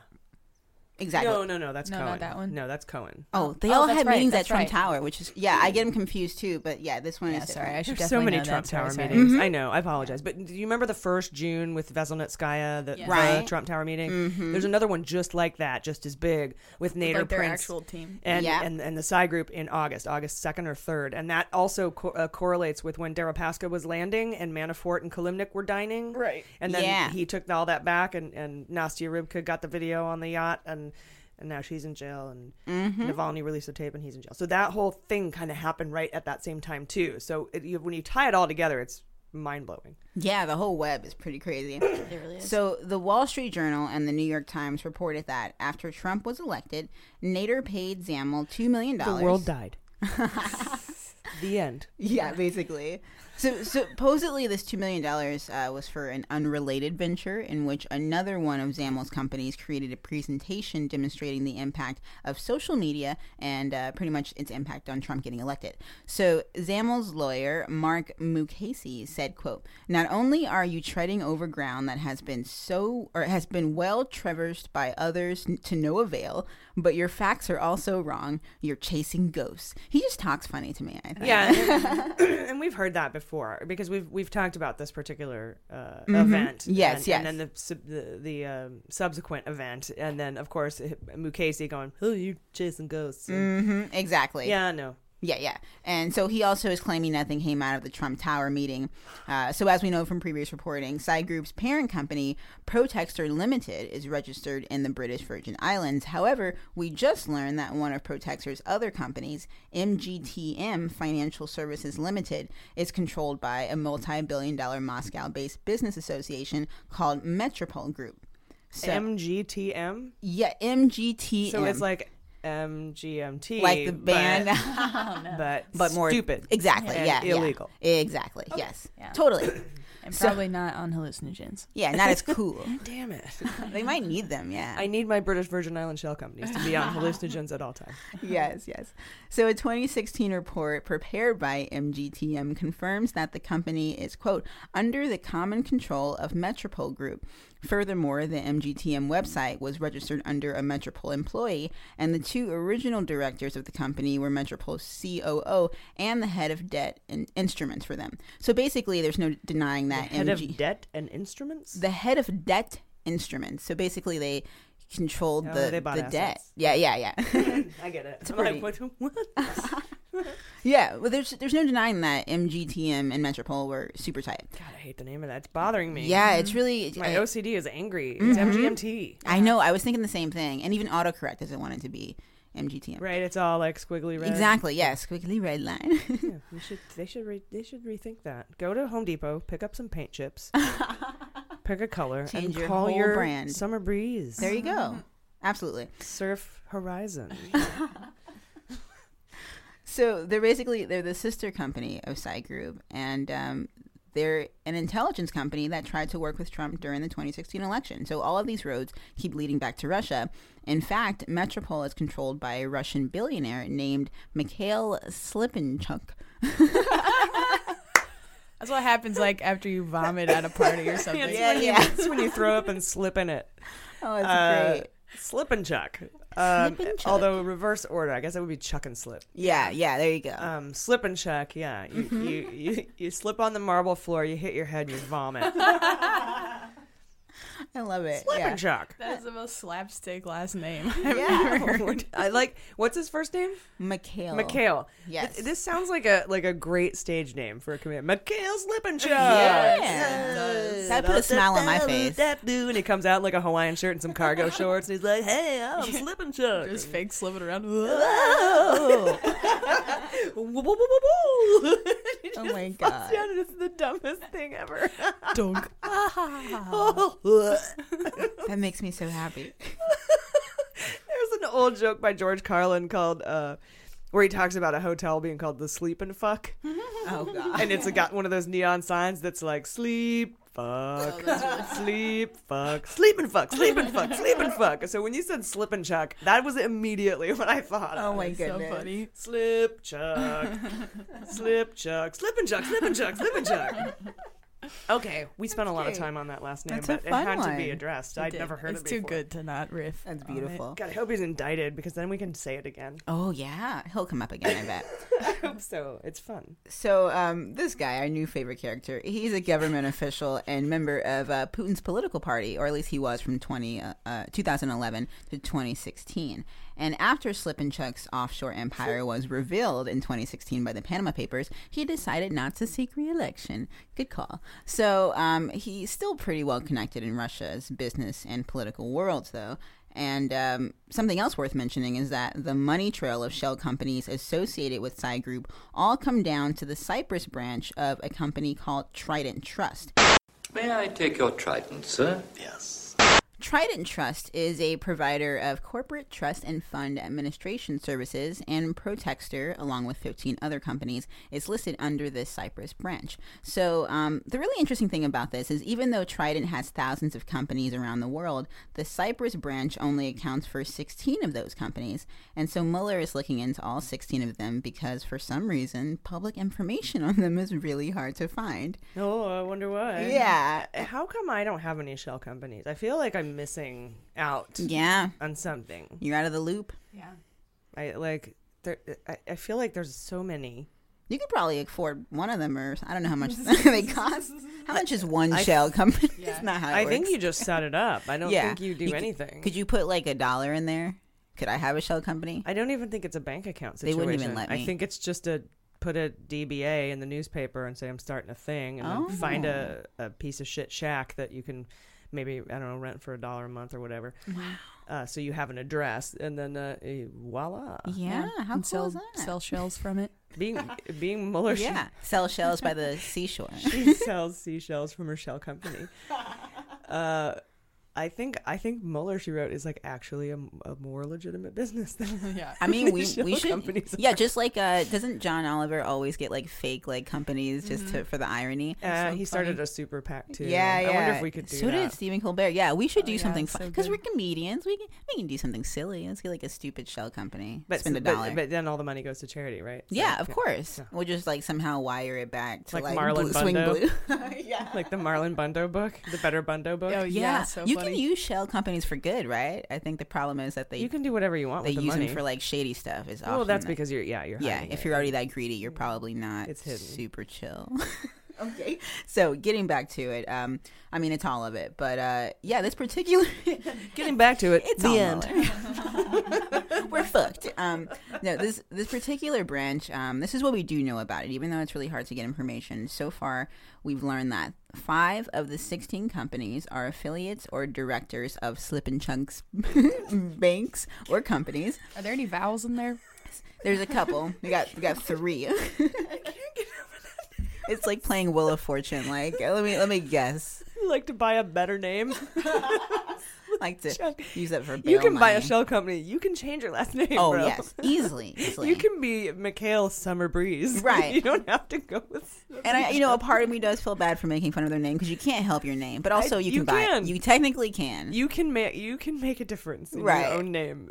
Speaker 8: Exactly.
Speaker 1: No, no, no. That's
Speaker 10: No,
Speaker 1: Cohen.
Speaker 10: not that one.
Speaker 1: No, that's Cohen.
Speaker 8: Oh, they
Speaker 10: Oh,
Speaker 8: all
Speaker 10: that's
Speaker 8: had
Speaker 10: right,
Speaker 8: meetings at
Speaker 10: that's
Speaker 8: Trump
Speaker 10: right.
Speaker 8: Tower, which is yeah, I get them confused too. But yeah, this one
Speaker 10: Yeah,
Speaker 8: is
Speaker 10: sorry, I should
Speaker 1: There's so
Speaker 10: definitely
Speaker 1: many
Speaker 10: know
Speaker 1: Trump
Speaker 10: that.
Speaker 1: Tower
Speaker 10: sorry.
Speaker 1: meetings.
Speaker 8: Mhm.
Speaker 1: I know. I apologize, but do you remember the first June with Veselnitskaya, the,
Speaker 10: Yeah.
Speaker 1: the
Speaker 8: Right.
Speaker 1: Trump Tower meeting?
Speaker 8: Mhm.
Speaker 1: There's another one just like that, just as big, with Nader
Speaker 10: like their
Speaker 1: Prince
Speaker 10: actual team.
Speaker 1: and,
Speaker 8: Yeah.
Speaker 1: and and the Psy Group in August, August second or third, and that also co- uh, correlates with when Deripaska was landing and Manafort and Kilimnik were dining.
Speaker 10: Right.
Speaker 1: And then
Speaker 8: Yeah.
Speaker 1: he took all that back, and and Nastya Rybka got the video on the yacht, and and now she's in jail, and
Speaker 8: Mm-hmm.
Speaker 1: Navalny released a tape, and he's in jail. So that whole thing kind of happened right at that same time too. So it, you, when you tie it all together, it's mind blowing.
Speaker 8: Yeah, the whole web is pretty crazy.
Speaker 10: It really is.
Speaker 8: So, the Wall Street Journal and the New York Times reported that after Trump was elected, Nader paid Zamel $2 million.
Speaker 1: The world died. the end.
Speaker 8: Yeah, basically. So supposedly, this two million dollars uh, was for an unrelated venture in which another one of Zamel's companies created a presentation demonstrating the impact of social media and uh, pretty much its impact on Trump getting elected. So Zamel's lawyer Marc Mukasey said, "quote Not only are you treading over ground that has been so or has been well traversed by others to no avail, but your facts are also wrong. You're chasing ghosts." He just talks funny to me. I think.
Speaker 1: Yeah, and we've heard that before because we've we've talked about this particular uh,
Speaker 8: Mhm.
Speaker 1: event.
Speaker 8: Yes,
Speaker 1: and,
Speaker 8: yes.
Speaker 1: And then the the, the um, subsequent event, and then of course Mukasey going, "Oh, you chasing ghosts." And-
Speaker 8: Mm-hmm, exactly.
Speaker 1: Yeah, no.
Speaker 8: Yeah, yeah. And so he also is claiming nothing came out of the Trump Tower meeting. Uh, so, as we know from previous reporting, Psy Group's parent company, Protexter Limited, is registered in the British Virgin Islands. However, we just learned that one of Protexter's other companies, MGTM Financial Services Limited, is controlled by a multi billion dollar Moscow based business association called Metropol Group. So,
Speaker 1: MGTM.
Speaker 8: yeah, MGTM.
Speaker 1: So it's like MGMT,
Speaker 8: like the band, oh,
Speaker 1: but, but,
Speaker 8: but more
Speaker 1: stupid.
Speaker 8: Exactly. Yeah. yeah.
Speaker 1: illegal.
Speaker 8: Exactly. Yes.
Speaker 10: Yeah.
Speaker 8: Totally.
Speaker 10: and
Speaker 8: So-
Speaker 10: probably not on hallucinogens.
Speaker 8: Yeah. Not as cool.
Speaker 1: Damn it!
Speaker 8: they might need them. Yeah.
Speaker 1: I need my British Virgin Island shell companies to be on hallucinogens at all times.
Speaker 8: yes, yes. So a 2016 report prepared by MGTM confirms that the company is, quote, under the common control of Metropol Group, Furthermore, the MGTM website was registered under a Metropol employee, and the two original directors of the company were Metropol's COO and the head of debt and instruments for them. So basically, there's no denying that the
Speaker 1: Head
Speaker 8: MG
Speaker 1: of debt and instruments.
Speaker 8: the head of debt instruments. So basically, they controlled
Speaker 1: Oh,
Speaker 8: the, the debt. Yeah, yeah, yeah.
Speaker 1: I get it.
Speaker 8: It's
Speaker 1: I'm
Speaker 8: pretty-
Speaker 1: like, what? what?
Speaker 8: Yeah, well, there's there's no denying that MGTM and Metropol were super tight.
Speaker 1: God, I hate the name of that. It's bothering me.
Speaker 8: Yeah, it's really
Speaker 1: my
Speaker 8: I-
Speaker 1: OCD is angry. It's
Speaker 8: Mhm.
Speaker 1: MGMT.
Speaker 8: I know. I was thinking the same thing, and even autocorrect doesn't want it to be MGTM.
Speaker 1: Right, it's all like squiggly red.
Speaker 8: Exactly. Yes. Squiggly red line.
Speaker 1: yeah, we should. They should. Re, they should rethink that. Go to Home Depot, pick up some paint chips, pick a color,
Speaker 8: Change
Speaker 1: and
Speaker 8: your
Speaker 1: call your
Speaker 8: brand.
Speaker 1: Summer Breeze.
Speaker 8: There you go. Absolutely.
Speaker 1: Surf Horizon.
Speaker 8: So they're basically they're the sister company of Psy Group, and um, they're an intelligence company that tried to work with Trump during the 2016 election. So all of these roads keep leading back to Russia. In fact, Metropol is controlled by a Russian billionaire named Mikhail Slipenchuk.
Speaker 10: That's what happens like after you vomit at a party or something.
Speaker 8: Yeah,
Speaker 1: when
Speaker 8: yeah.
Speaker 1: You, it's when you throw up and slip in it.
Speaker 8: Oh, it's
Speaker 1: Uh,
Speaker 8: great.
Speaker 1: Slip and chuck. Um,
Speaker 8: Slip and chuck.
Speaker 1: Although reverse order, I guess that would be chuck and slip.
Speaker 8: Yeah, yeah. There you go.
Speaker 1: Um, slip and chuck. Yeah, you,
Speaker 8: Mm-hmm.
Speaker 1: you, you you slip on the marble floor, you hit your head, you vomit.
Speaker 8: I love it.
Speaker 1: Slip
Speaker 8: yeah.
Speaker 1: and chuck.
Speaker 10: That is the most slapstick last name I've
Speaker 8: Yeah.
Speaker 10: ever heard.
Speaker 1: I like. What's his first name?
Speaker 8: Mikhail.
Speaker 1: Mikhail.
Speaker 8: Yes.
Speaker 1: Th- This sounds like a like a great stage name for a comedian. Mikhail Slipenchuk.
Speaker 8: Yes. That put a smile on my face.
Speaker 1: That dude, and he comes out in like a Hawaiian shirt and some cargo shorts, and he's like, "Hey, I'm Slippenchuck."
Speaker 10: Just fake slipping around.
Speaker 1: Whoa.
Speaker 8: Oh my God.
Speaker 1: down and it's the dumbest thing ever.
Speaker 10: Dunk. Ah. Oh.
Speaker 8: That makes me so happy.
Speaker 1: There's an old joke by George Carlin called uh, where he talks about a hotel being called the Sleep and Fuck,
Speaker 8: Oh god.
Speaker 1: and it's got one of those neon signs that's like sleep. Fuck, sleep, fuck, sleep and fuck, sleep and fuck, sleep and fuck. So when you said slip and chuck, that was immediately what I thought.
Speaker 8: Oh my
Speaker 10: So
Speaker 8: goodness.
Speaker 10: funny.
Speaker 1: Slip, chuck, slip, chuck, slip and chuck, slip and chuck, slip and chuck. Okay, we spent a lot of time on that last name,
Speaker 8: That's a
Speaker 1: but it
Speaker 8: fun
Speaker 1: had to be
Speaker 8: one.
Speaker 1: addressed. I'd never heard
Speaker 10: it's
Speaker 1: it It's
Speaker 10: too
Speaker 1: before.
Speaker 10: good to not riff.
Speaker 8: That's
Speaker 10: on it.
Speaker 8: beautiful.
Speaker 1: God, I hope he's indicted because then we can say it again.
Speaker 8: Oh yeah, he'll come up again. I bet.
Speaker 1: I hope so. It's fun.
Speaker 8: So um, this guy, our new favorite character, he's a government official and member of uh, Putin's political party, or at least he was from 20, uh, uh, 2011 to 2016. And after Slipenchuk's offshore empire was revealed in 2016 by the Panama Papers, he decided not to seek re-election. Good call. So um, he's still pretty well connected in Russia's business and political worlds, though. And um, something else worth mentioning is that the money trail of shell companies associated with Psy Group all come down to the Cyprus branch of a company called Trident Trust.
Speaker 13: May I take your trident, sir?
Speaker 12: Yes.
Speaker 8: Trident Trust is a provider of corporate trust and fund administration services, and Protexter, along with 15 other companies, is listed under the Cyprus branch. So, um, the really interesting thing about this is even though Trident has thousands of companies around the world, the Cyprus branch only accounts for 16 of those companies. And so, Mueller is looking into all 16 of them because, for some reason, public information on them is really hard to find.
Speaker 1: Oh, I wonder why.
Speaker 8: Yeah.
Speaker 1: How come I don't have any shell companies? I feel like I'm missing out
Speaker 8: Yeah.
Speaker 1: on something.
Speaker 8: You're out of the loop.
Speaker 10: Yeah.
Speaker 1: I like. There, I, I feel like there's so many.
Speaker 8: You could probably afford one of them, or I don't know how much they cost. How much is one
Speaker 1: I-
Speaker 8: shell company? It's not how it
Speaker 1: I think you just set it up. I don't
Speaker 8: Yeah.
Speaker 1: think you do
Speaker 8: could-
Speaker 1: anything.
Speaker 8: Could you put like a dollar in there? Could I have a shell company?
Speaker 1: I don't even think it's a bank account
Speaker 8: They wouldn't even let me.
Speaker 1: I think it's just a put a DBA in the newspaper and say I'm starting a thing, and then oh. find a,
Speaker 8: Oh.
Speaker 1: a piece of shit shack that you can maybe I don't know rent for a dollar a month or whatever.
Speaker 8: Wow.
Speaker 1: Uh, so you have an address, and then uh, eh, voila.
Speaker 8: Yeah, how
Speaker 10: And
Speaker 8: cool
Speaker 10: sell,
Speaker 8: is that?
Speaker 10: Sell shells from it.
Speaker 1: Being being Mueller, she-
Speaker 8: yeah, sell shells by the seashore.
Speaker 1: she sells seashells from her shell company. Uh, I think I think Mueller she wrote is like actually a, a more legitimate business than
Speaker 10: yeah.
Speaker 8: I mean, we,
Speaker 1: shell
Speaker 8: we should.
Speaker 1: companies
Speaker 8: Yeah,
Speaker 1: are.
Speaker 8: just like uh, doesn't John Oliver always get like fake like companies just
Speaker 1: Mm-hmm.
Speaker 8: to, for the irony?
Speaker 1: Uh, he started a super PAC too.
Speaker 8: Yeah, yeah.
Speaker 1: I wonder if we could do
Speaker 8: so
Speaker 1: that.
Speaker 8: did Stephen Colbert. Yeah, we should do
Speaker 10: Oh, yeah,
Speaker 8: something
Speaker 10: it's
Speaker 8: fun
Speaker 10: so
Speaker 8: because
Speaker 10: good.
Speaker 8: we're comedians. We can we can do something silly. Let's get like a stupid shell company.
Speaker 1: but,
Speaker 8: spend a dollar.
Speaker 1: But, then all the money goes to charity, right? So,
Speaker 8: yeah, of course. We'll just like somehow wire it back to
Speaker 1: Like,
Speaker 8: like,
Speaker 1: Marlon
Speaker 8: blue, swing
Speaker 1: Bundo.
Speaker 8: blue.
Speaker 1: yeah, like the Marlon Bundo book, the Better Bundo book.
Speaker 10: Oh,
Speaker 8: yeah,
Speaker 10: yeah, so
Speaker 8: you
Speaker 10: funny.
Speaker 8: can use shell companies for good, right? I think the problem is that they
Speaker 1: you can do whatever you want
Speaker 8: they
Speaker 1: with the
Speaker 8: use
Speaker 1: money.
Speaker 8: them for like shady stuff. Is
Speaker 1: well, that's because you're yeah you're
Speaker 8: yeah. If
Speaker 1: it.
Speaker 8: you're already that greedy, you're probably not
Speaker 1: It's hidden.
Speaker 8: super chill. okay. So getting back to it, um, I mean it's all of it, but uh, yeah, this particular
Speaker 1: Getting back to it,
Speaker 8: it's
Speaker 1: the
Speaker 8: all
Speaker 1: end.
Speaker 8: Mueller. We're fucked. Um, no, this this particular branch, um, this is what we do know about it, even though it's really hard to get information. So far, we've learned that five of the sixteen companies are affiliates or directors of Slip and Chunks banks or companies.
Speaker 10: Are there any vowels in there?
Speaker 8: There's a couple. We got we got three. It's like playing Wheel of Fortune. Like let me let me guess.
Speaker 1: You like to buy a better name?
Speaker 8: Like to use that for
Speaker 1: you can buy a
Speaker 8: money.
Speaker 1: shell company. You can change your last name.
Speaker 8: Oh
Speaker 1: bro.
Speaker 8: yes, easily, easily.
Speaker 1: You can be Mikhail Summer Breeze.
Speaker 8: Right.
Speaker 1: you don't have to go with.
Speaker 8: and I, you know, a part of me does feel bad for making fun of their name because you can't help your name, but also
Speaker 1: I-
Speaker 8: you
Speaker 1: you
Speaker 8: can buy.
Speaker 1: can.
Speaker 8: It. You technically can.
Speaker 1: You can make you can make a difference in
Speaker 8: Right.
Speaker 1: your own name.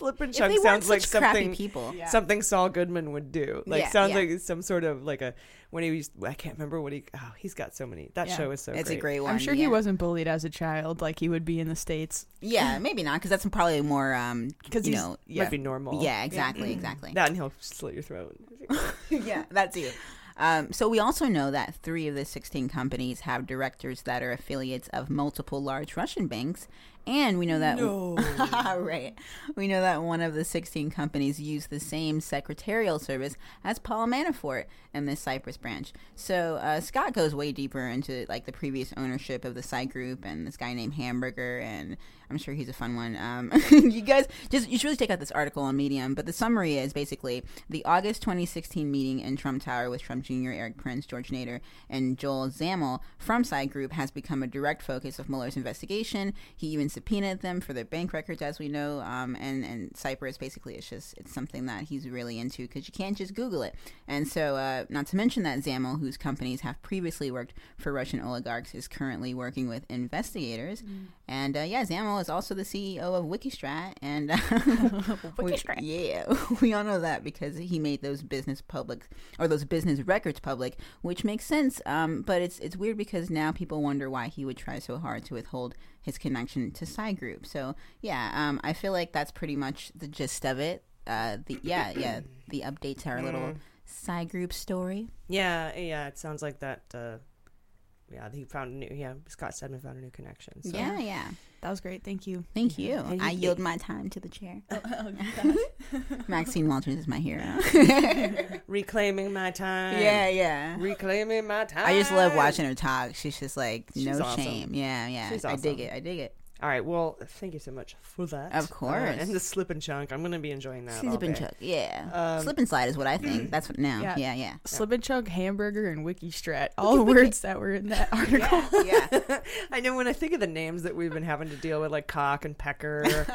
Speaker 1: Slip and
Speaker 8: If
Speaker 1: chunk sounds like something
Speaker 8: people. Yeah.
Speaker 1: something Saul Goodman would do. Like
Speaker 8: Yeah,
Speaker 1: sounds
Speaker 8: yeah.
Speaker 1: like some sort of like a when he used I can't remember what he oh he's got so many that
Speaker 10: Yeah.
Speaker 1: show is so
Speaker 8: It's
Speaker 1: great.
Speaker 8: a great one.
Speaker 10: I'm sure
Speaker 8: yeah.
Speaker 10: he wasn't bullied as a child like he would be in the states.
Speaker 8: Yeah, maybe not because that's probably more um
Speaker 1: because
Speaker 8: you
Speaker 1: he's-
Speaker 8: know
Speaker 1: might be normal.
Speaker 8: Yeah, exactly, exactly.
Speaker 1: That and he'll slit your throat.
Speaker 8: yeah, that's you. Um, so we also know that three of the 16 companies have directors that are affiliates of multiple large Russian banks, and we know that
Speaker 1: No.
Speaker 8: right. We know that one of the 16 companies used the same secretarial service as Paul Manafort and this Cyprus branch. So uh, Scott goes way deeper into like the previous ownership of the Psy Group and this guy named Hamburger, and I'm sure he's a fun one. Um, you guys just you should really take out this article on Medium. But the summary is basically the August 2016 meeting in Trump Tower with Trump Jr., Erik Prince, George Nader, and Joel Zamel from Psy Group has become a direct focus of Mueller's investigation. He even subpoenaed them for their bank records, as we know. Um, and and Cyprus basically it's just it's something that he's really into because you can't just Google it. And so, uh, not to mention that Zamel, whose companies have previously worked for Russian oligarchs, is currently working with investigators. And uh, yeah, Zamel is also the CEO of Wikistrat, and we-
Speaker 10: Wikistrat.
Speaker 8: yeah, we all know that because he made those business public or those business records public, which makes sense. Um, but it's it's weird because now people wonder why he would try so hard to withhold his connection to Psy Group. So yeah, um, I feel like that's pretty much the gist of it. Uh, the yeah yeah the update to our little Psy Group story.
Speaker 1: Yeah, yeah, it sounds like that. Uh, yeah, he found a new. Yeah, Scott Stedman found a new connection. So.
Speaker 8: Yeah yeah.
Speaker 10: That was great. Thank you.
Speaker 8: Thank you.
Speaker 1: And
Speaker 8: I yield my time to the chair. Maxine Waters is my hero.
Speaker 1: reclaiming my time.
Speaker 8: Yeah, yeah.
Speaker 1: reclaiming my time.
Speaker 8: I just love watching her talk. She's just like
Speaker 1: She's
Speaker 8: no
Speaker 1: awesome.
Speaker 8: shame. Yeah, yeah.
Speaker 1: She's
Speaker 8: I dig it. I dig it.
Speaker 1: All right, well, thank you so much for that.
Speaker 8: Of
Speaker 1: Uh,
Speaker 8: course.
Speaker 1: and the slip and chunk, I'm gonna be enjoying that.
Speaker 8: Slip and
Speaker 1: day.
Speaker 8: chug. Yeah.
Speaker 1: Um,
Speaker 8: Slip and slide is what I think. That's what now.
Speaker 10: Yeah.
Speaker 8: Yeah, yeah.
Speaker 10: Slip and chug, hamburger, and wiki strat. All the words that were in that article.
Speaker 8: Yeah.
Speaker 1: I know when I think of the names that we've been having to deal with, like cock and pecker,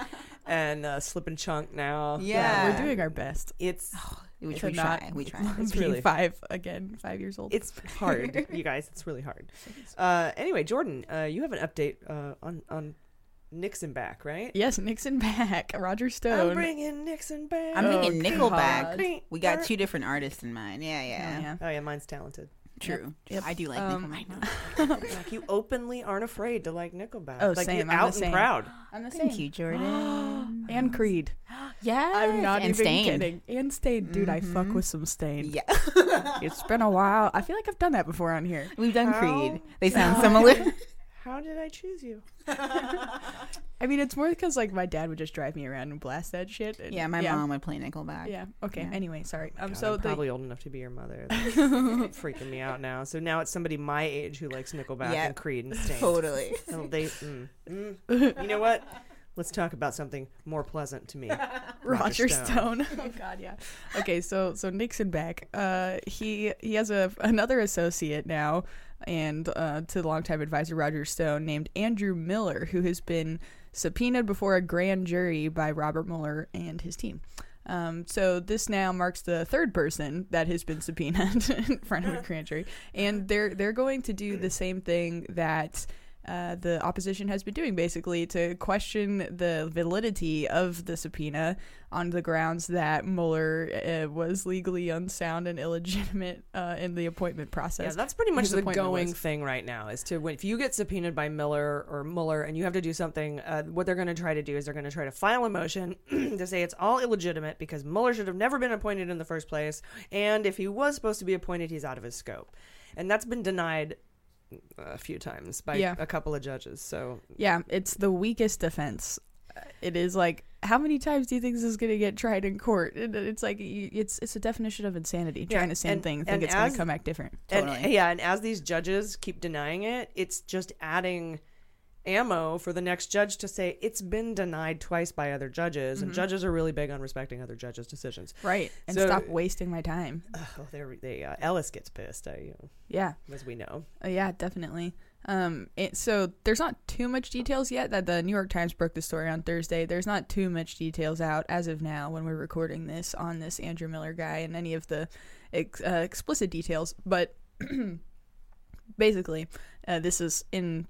Speaker 1: and uh, slip and chunk. Now,
Speaker 8: Yeah.
Speaker 10: We're doing our best.
Speaker 1: it's
Speaker 8: Which
Speaker 10: to
Speaker 8: we
Speaker 10: not
Speaker 8: try. We try.
Speaker 1: It's
Speaker 10: be
Speaker 1: really-
Speaker 10: five again, five years old.
Speaker 1: it's hard, you guys. It's really hard. Uh, anyway, Jordan, uh, you have an update uh, on on Nixon back, right?
Speaker 10: yes, Nixon back. Roger Stone.
Speaker 1: I'm bringing Nixon back.
Speaker 8: I'm
Speaker 10: Oh,
Speaker 8: thinking Nickelback.
Speaker 1: God.
Speaker 8: We got two different artists in mind. Yeah, yeah.
Speaker 10: Oh, yeah.
Speaker 1: Oh yeah, mine's talented.
Speaker 8: True.
Speaker 10: Yep.
Speaker 8: I do like
Speaker 10: Um,
Speaker 8: Nickelback.
Speaker 1: like you openly aren't afraid to like Nickelback.
Speaker 10: Oh,
Speaker 1: like
Speaker 10: same.
Speaker 1: you're
Speaker 10: I'm
Speaker 1: out
Speaker 10: the same.
Speaker 1: and proud.
Speaker 10: I'm the
Speaker 8: Thank you, Jordan.
Speaker 10: and Creed.
Speaker 8: yeah.
Speaker 10: I'm not
Speaker 8: and
Speaker 10: even
Speaker 8: Staind.
Speaker 10: kidding. And Stain, dude. I fuck with some Stain.
Speaker 8: Yeah.
Speaker 10: It's been a while. I feel like I've done that before on here.
Speaker 8: We've done
Speaker 1: How?
Speaker 8: Creed. They sound similar.
Speaker 1: How did I choose you?
Speaker 10: I mean, it's more because like my dad would just drive me around and blast that shit. and-
Speaker 8: yeah, my mom would play Nickelback.
Speaker 10: Yeah. Okay.
Speaker 8: Yeah.
Speaker 10: Anyway, sorry. Um.
Speaker 1: God,
Speaker 10: so
Speaker 1: I'm
Speaker 10: the
Speaker 1: probably old enough to be your mother. That's freaking me out now. So now it's somebody my age who likes Nickelback
Speaker 8: Yeah,
Speaker 1: and Creed and Stain.
Speaker 8: Totally.
Speaker 1: Oh, they, mm, mm. You know what? Let's talk about something more pleasant to me.
Speaker 10: Roger Stone. oh God, yeah. Okay, so so Nixon back. Uh, he he has a another associate now and uh, to the longtime advisor Roger Stone, named Andrew Miller, who has been subpoenaed before a grand jury by Robert Mueller and his team. Um, so this now marks the third person that has been subpoenaed in front of a grand jury, and they're they're going to do the same thing that. Uh, the opposition has been doing basically to question the validity of the subpoena on the grounds that Mueller uh, was legally unsound and illegitimate uh, in the appointment process.
Speaker 1: Yeah, that's pretty much
Speaker 10: His
Speaker 1: the going
Speaker 10: was.
Speaker 1: thing right now. Is to when if you get subpoenaed by Miller or Mueller and you have to do something, uh, what they're going to try to do is they're going to try to file a motion to say it's all illegitimate because Mueller should have never been appointed in the first place, and if he was supposed to be appointed, he's out of his scope, and that's been denied a few times by
Speaker 10: Yeah.
Speaker 1: a couple of judges. So
Speaker 10: Yeah, it's the weakest defense. It is like, how many times do you think this is going to get tried in court? And It's like it's it's a definition of insanity.
Speaker 1: Yeah,
Speaker 10: Trying the same
Speaker 1: and-
Speaker 10: thing, think it's going to come back different.
Speaker 1: And yeah, and as these judges keep denying it, it's just adding ammo for the next judge to say it's been denied twice by other judges, and
Speaker 10: Mhm.
Speaker 1: judges are really big on respecting other judges' decisions.
Speaker 10: Right, and
Speaker 1: So-
Speaker 10: stop wasting my time.
Speaker 1: Oh, they they uh, Ellis gets pissed. I, you know,
Speaker 10: Yeah.
Speaker 1: as we know.
Speaker 10: Uh, yeah, definitely. Um, it, so there's not too much details yet. That the New York Times broke the story on Thursday. There's not too much details out as of now when we're recording this on this Andrew Miller guy and any of the ex, uh, explicit details. But basically, uh, this is in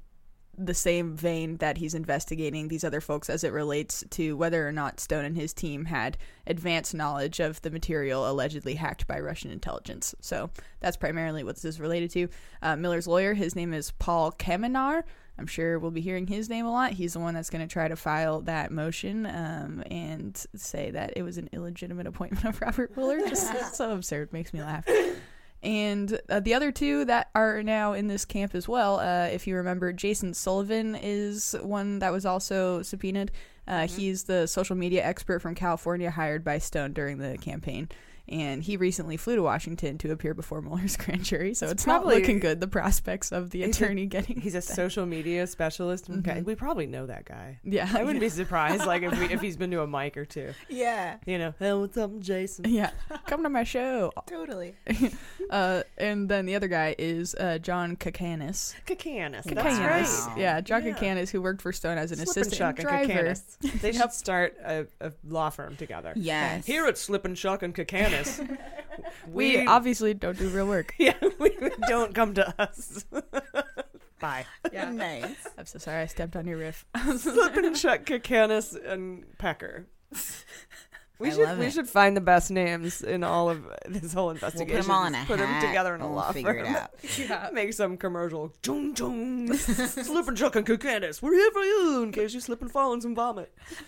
Speaker 10: the same vein that he's investigating these other folks as it relates to whether or not Stone and his team had advanced knowledge of the material allegedly hacked by Russian intelligence. So that's primarily what this is related to. Uh, Miller's lawyer, his name is Paul Kamenar. I'm sure we'll be hearing his name a lot. He's the one that's going to try to file that motion um, and say that it was an illegitimate appointment of Robert Mueller. Just so absurd, makes me laugh. And uh, the other two that are now in this camp as well, uh, if you remember, Jason Sullivan is one that was also subpoenaed. Uh, He's the social media expert from California hired by Stone during the campaign. And he recently flew to Washington to appear before Mueller's grand jury, so
Speaker 1: It's
Speaker 10: it's,
Speaker 1: probably-
Speaker 10: not looking good. The prospects of the
Speaker 1: He's a-
Speaker 10: attorney getting
Speaker 1: He's a
Speaker 10: that.
Speaker 1: social media specialist. Okay,
Speaker 10: Mhm.
Speaker 1: we probably know that guy.
Speaker 10: Yeah.
Speaker 1: I wouldn't be surprised like if we, if he's been to a mic or two.
Speaker 10: Yeah.
Speaker 1: You know, hey, what's up, Jason?
Speaker 10: Yeah, come to my show.
Speaker 8: Totally.
Speaker 10: uh, and then the other guy is uh, John Kakanis.
Speaker 1: Kakanis,
Speaker 10: Kakanis.
Speaker 1: that's right.
Speaker 10: Yeah, John
Speaker 1: Yeah.
Speaker 10: Kakanis, who worked for Stone as an
Speaker 1: Slip
Speaker 10: assistant
Speaker 1: Shuck and
Speaker 10: driver.
Speaker 1: Kakanis. They should start a, a law firm together.
Speaker 10: Yes.
Speaker 1: Here at Slip and Shuck and Kakanis,
Speaker 10: we, obviously don't do real work.
Speaker 1: yeah, we don't come to us. Bye.
Speaker 10: Yeah.
Speaker 8: nice.
Speaker 10: I'm so sorry I stepped on your riff.
Speaker 1: Slip and Shuck, Kakanis, and Pecker. We
Speaker 8: I
Speaker 1: should
Speaker 8: love
Speaker 1: we
Speaker 8: it.
Speaker 1: should find the best names in all of this whole investigation.
Speaker 8: Put them all in a
Speaker 1: put them together in a
Speaker 8: and
Speaker 1: law
Speaker 8: we'll figure it out.
Speaker 1: yeah. Make some commercial. Chung chung. slip and chuck and Kakanis. We're here for you in case you slip and fall and some vomit.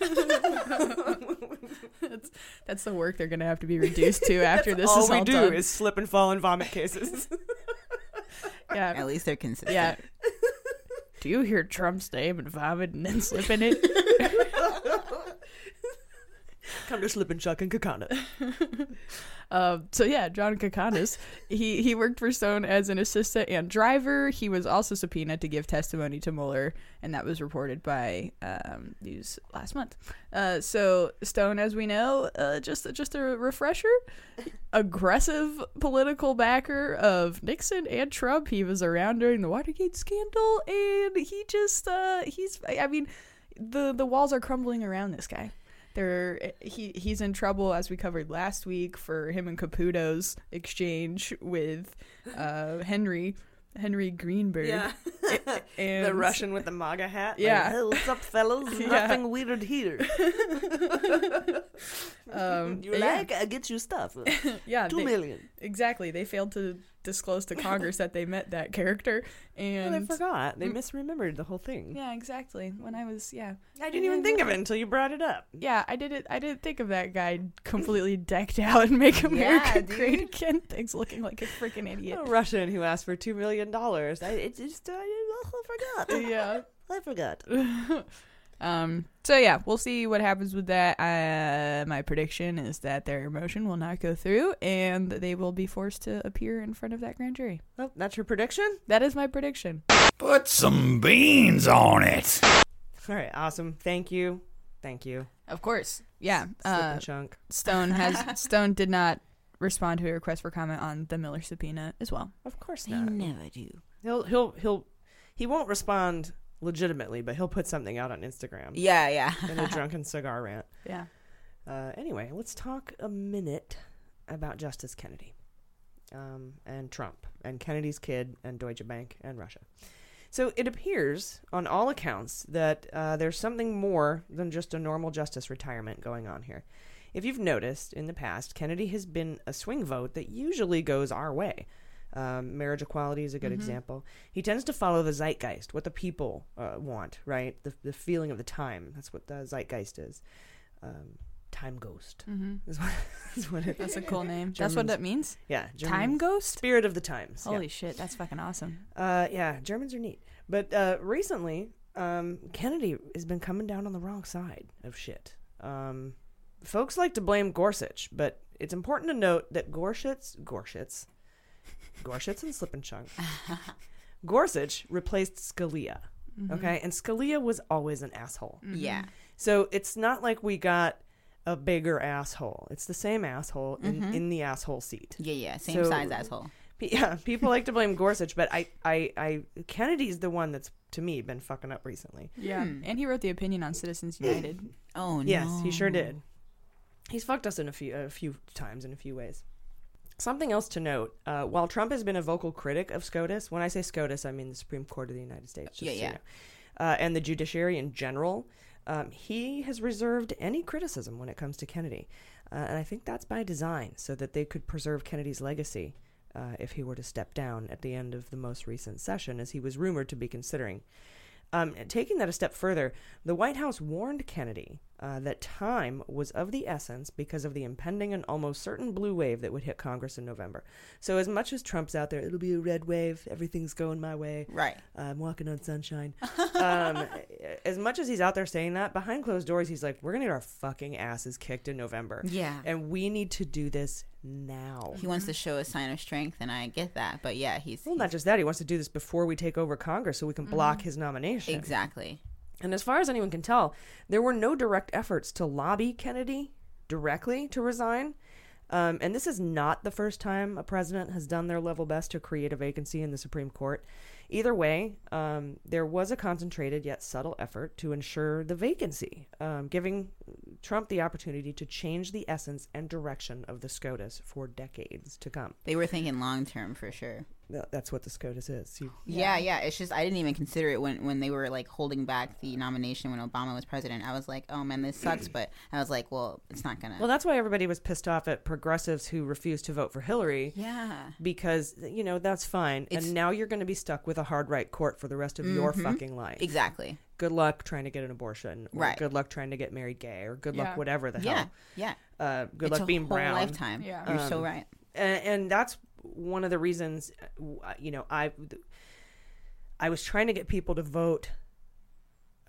Speaker 10: that's, that's the work they're gonna have to be reduced to after
Speaker 1: That's
Speaker 10: this
Speaker 1: all
Speaker 10: is
Speaker 1: we do
Speaker 10: done.
Speaker 1: is slip and fall and vomit cases.
Speaker 10: yeah,
Speaker 8: At least they're consistent.
Speaker 10: yeah. Do you hear Trump's name and vomit and then slip in it?
Speaker 1: Come to slip and chuck and Kakanis.
Speaker 10: Um, so yeah, John Kakanis, he he worked for Stone as an assistant and driver. He was also subpoenaed to give testimony to Mueller, and that was reported by um, News last month. Uh, so Stone, as we know, uh, just just a refresher, aggressive political backer of Nixon and Trump. He was around during the Watergate scandal, and he just uh, he's I mean, the the walls are crumbling around this guy. They're, he he's in trouble as we covered last week for him and Caputo's exchange with uh, Henry Henry Greenberg.
Speaker 1: Yeah.
Speaker 10: and
Speaker 1: the Russian with the MAGA hat. like,
Speaker 10: Yeah.
Speaker 1: hey, what's up, fellas?
Speaker 10: Yeah.
Speaker 1: Nothing weird here.
Speaker 10: Um,
Speaker 1: you
Speaker 10: yeah.
Speaker 1: like? I get you stuff.
Speaker 10: yeah,
Speaker 1: two
Speaker 10: they-
Speaker 1: million.
Speaker 10: Exactly. They failed to disclose to Congress that they met that character,
Speaker 1: Well,
Speaker 10: and
Speaker 1: they forgot. They mm. misremembered the whole thing.
Speaker 10: Yeah, exactly. When I was yeah,
Speaker 1: I didn't even think of it until you brought it up.
Speaker 10: Yeah, I didn't. I didn't think of that guy completely decked out and make America great again. Things looking like a freaking idiot.
Speaker 1: A Russian who asked for two million dollars. I it just I forgot.
Speaker 10: yeah.
Speaker 1: I forgot.
Speaker 10: Um. So yeah, we'll see what happens with that. Uh, my prediction is that their motion will not go through, and they will be forced to appear in front of that grand jury.
Speaker 1: Oh, that's your prediction?
Speaker 10: That is my prediction.
Speaker 14: Put some beans on it.
Speaker 1: All right, awesome. Thank you. Thank you.
Speaker 10: Of course. Yeah. Uh,
Speaker 1: and chunk.
Speaker 10: Stone has Stone did not respond to a request for comment on the Miller subpoena as well.
Speaker 1: Of course
Speaker 8: They
Speaker 1: not.
Speaker 8: never do.
Speaker 1: He'll he'll he'll he won't respond legitimately, but he'll put something out on Instagram.
Speaker 8: Yeah, yeah.
Speaker 1: in a drunken cigar rant.
Speaker 10: Yeah.
Speaker 1: Uh, anyway, let's talk a minute about Justice Kennedy, um, and Trump, and Kennedy's kid, and Deutsche Bank, and Russia. So it appears, on all accounts, that uh, there's something more than just a normal justice retirement going on here. If you've noticed in the past, Kennedy has been a swing vote that usually goes our way. Um, marriage equality is a good
Speaker 10: Mhm.
Speaker 1: example. He tends to follow the zeitgeist, what the people uh, want, right? The, the feeling of the time. That's what the zeitgeist is. Um, time ghost
Speaker 10: Mhm.
Speaker 1: is, what, is what it
Speaker 10: That's a cool name. That's what
Speaker 1: Germans-
Speaker 10: that means?
Speaker 1: Yeah.
Speaker 10: Time ghost?
Speaker 1: Spirit of the times. yeah.
Speaker 10: Holy shit, that's fucking awesome.
Speaker 1: Uh, yeah, Germans are neat. But uh, recently, um, Kennedy has been coming down on the wrong side of shit. Um, folks like to blame Gorsuch, but it's important to note that Gorsuch, Gorsuch, Gorsuch and Slip and Chunk, Gorsuch replaced Scalia.
Speaker 8: Mhm.
Speaker 1: Okay, and Scalia was always an asshole.
Speaker 8: Mhm. Yeah.
Speaker 1: So it's not like we got a bigger asshole. It's the same asshole in,
Speaker 8: Mhm.
Speaker 1: in the asshole seat.
Speaker 8: Yeah, yeah, same size asshole.
Speaker 1: Yeah, people like to blame Gorsuch, but I, I, I, Kennedy's the one that's to me been fucking up recently.
Speaker 10: Yeah. And he wrote the opinion on Citizens United.
Speaker 8: Oh no.
Speaker 1: Yes, he sure did. He's fucked us in a few a few times in a few ways. Something else to note: uh, while Trump has been a vocal critic of SCOTUS, when I say SCOTUS, I mean the Supreme Court of the United States. just
Speaker 8: Yeah,
Speaker 1: so you
Speaker 8: yeah.
Speaker 1: know, uh, and the judiciary in general, um, he has reserved any criticism when it comes to Kennedy, uh, and I think that's by design, so that they could preserve Kennedy's legacy uh, if he were to step down at the end of the most recent session, as he was rumored to be considering. Um, taking that a step further, the White House warned Kennedy uh, that time was of the essence because of the impending and almost certain blue wave that would hit Congress in November. So, as much as Trump's out there, it'll be a red wave, everything's going my way.
Speaker 8: Right.
Speaker 1: I'm walking on sunshine. um, as much as he's out there saying that, behind closed doors, he's like, we're going to get our fucking asses kicked in November.
Speaker 8: Yeah.
Speaker 1: And we need to do this now.
Speaker 8: He wants to show a sign of strength, and I get that. But yeah, he's
Speaker 1: Well, not just that, he wants to do this before we take over Congress so we can block
Speaker 8: Mhm.
Speaker 1: his nomination.
Speaker 8: exactly.
Speaker 1: And as far as anyone can tell, there were no direct efforts to lobby Kennedy directly to resign. Um, and this is not the first time a president has done their level best to create a vacancy in the Supreme Court. Either way, um, there was a concentrated yet subtle effort to ensure the vacancy, um, giving Trump the opportunity to change the essence and direction of the SCOTUS for decades to come.
Speaker 8: They were thinking long term for sure.
Speaker 1: That's what the SCOTUS is. You,
Speaker 8: Yeah. yeah, It's just I didn't even consider it when when they were like holding back the nomination when Obama was president. I was like, oh man, this sucks. But I was like, well, it's not gonna.
Speaker 1: Well, that's why everybody was pissed off at progressives who refused to vote for Hillary.
Speaker 8: Yeah.
Speaker 1: Because, you know, that's fine.
Speaker 8: It's-
Speaker 1: and now you're going to be stuck with a hard right court for the rest of your
Speaker 8: Mhm.
Speaker 1: fucking life.
Speaker 8: Exactly.
Speaker 1: Good luck trying to get an abortion. Or
Speaker 8: Right.
Speaker 1: Good luck trying to get married gay. Or good
Speaker 8: Yeah.
Speaker 1: luck whatever the hell.
Speaker 8: yeah.
Speaker 1: Uh, good
Speaker 8: It's
Speaker 1: luck
Speaker 8: a
Speaker 1: being
Speaker 8: whole
Speaker 1: brown.
Speaker 8: lifetime. Yeah. You're so right.
Speaker 1: And, and that's one of the reasons, uh, you know, I, I was trying to get people to vote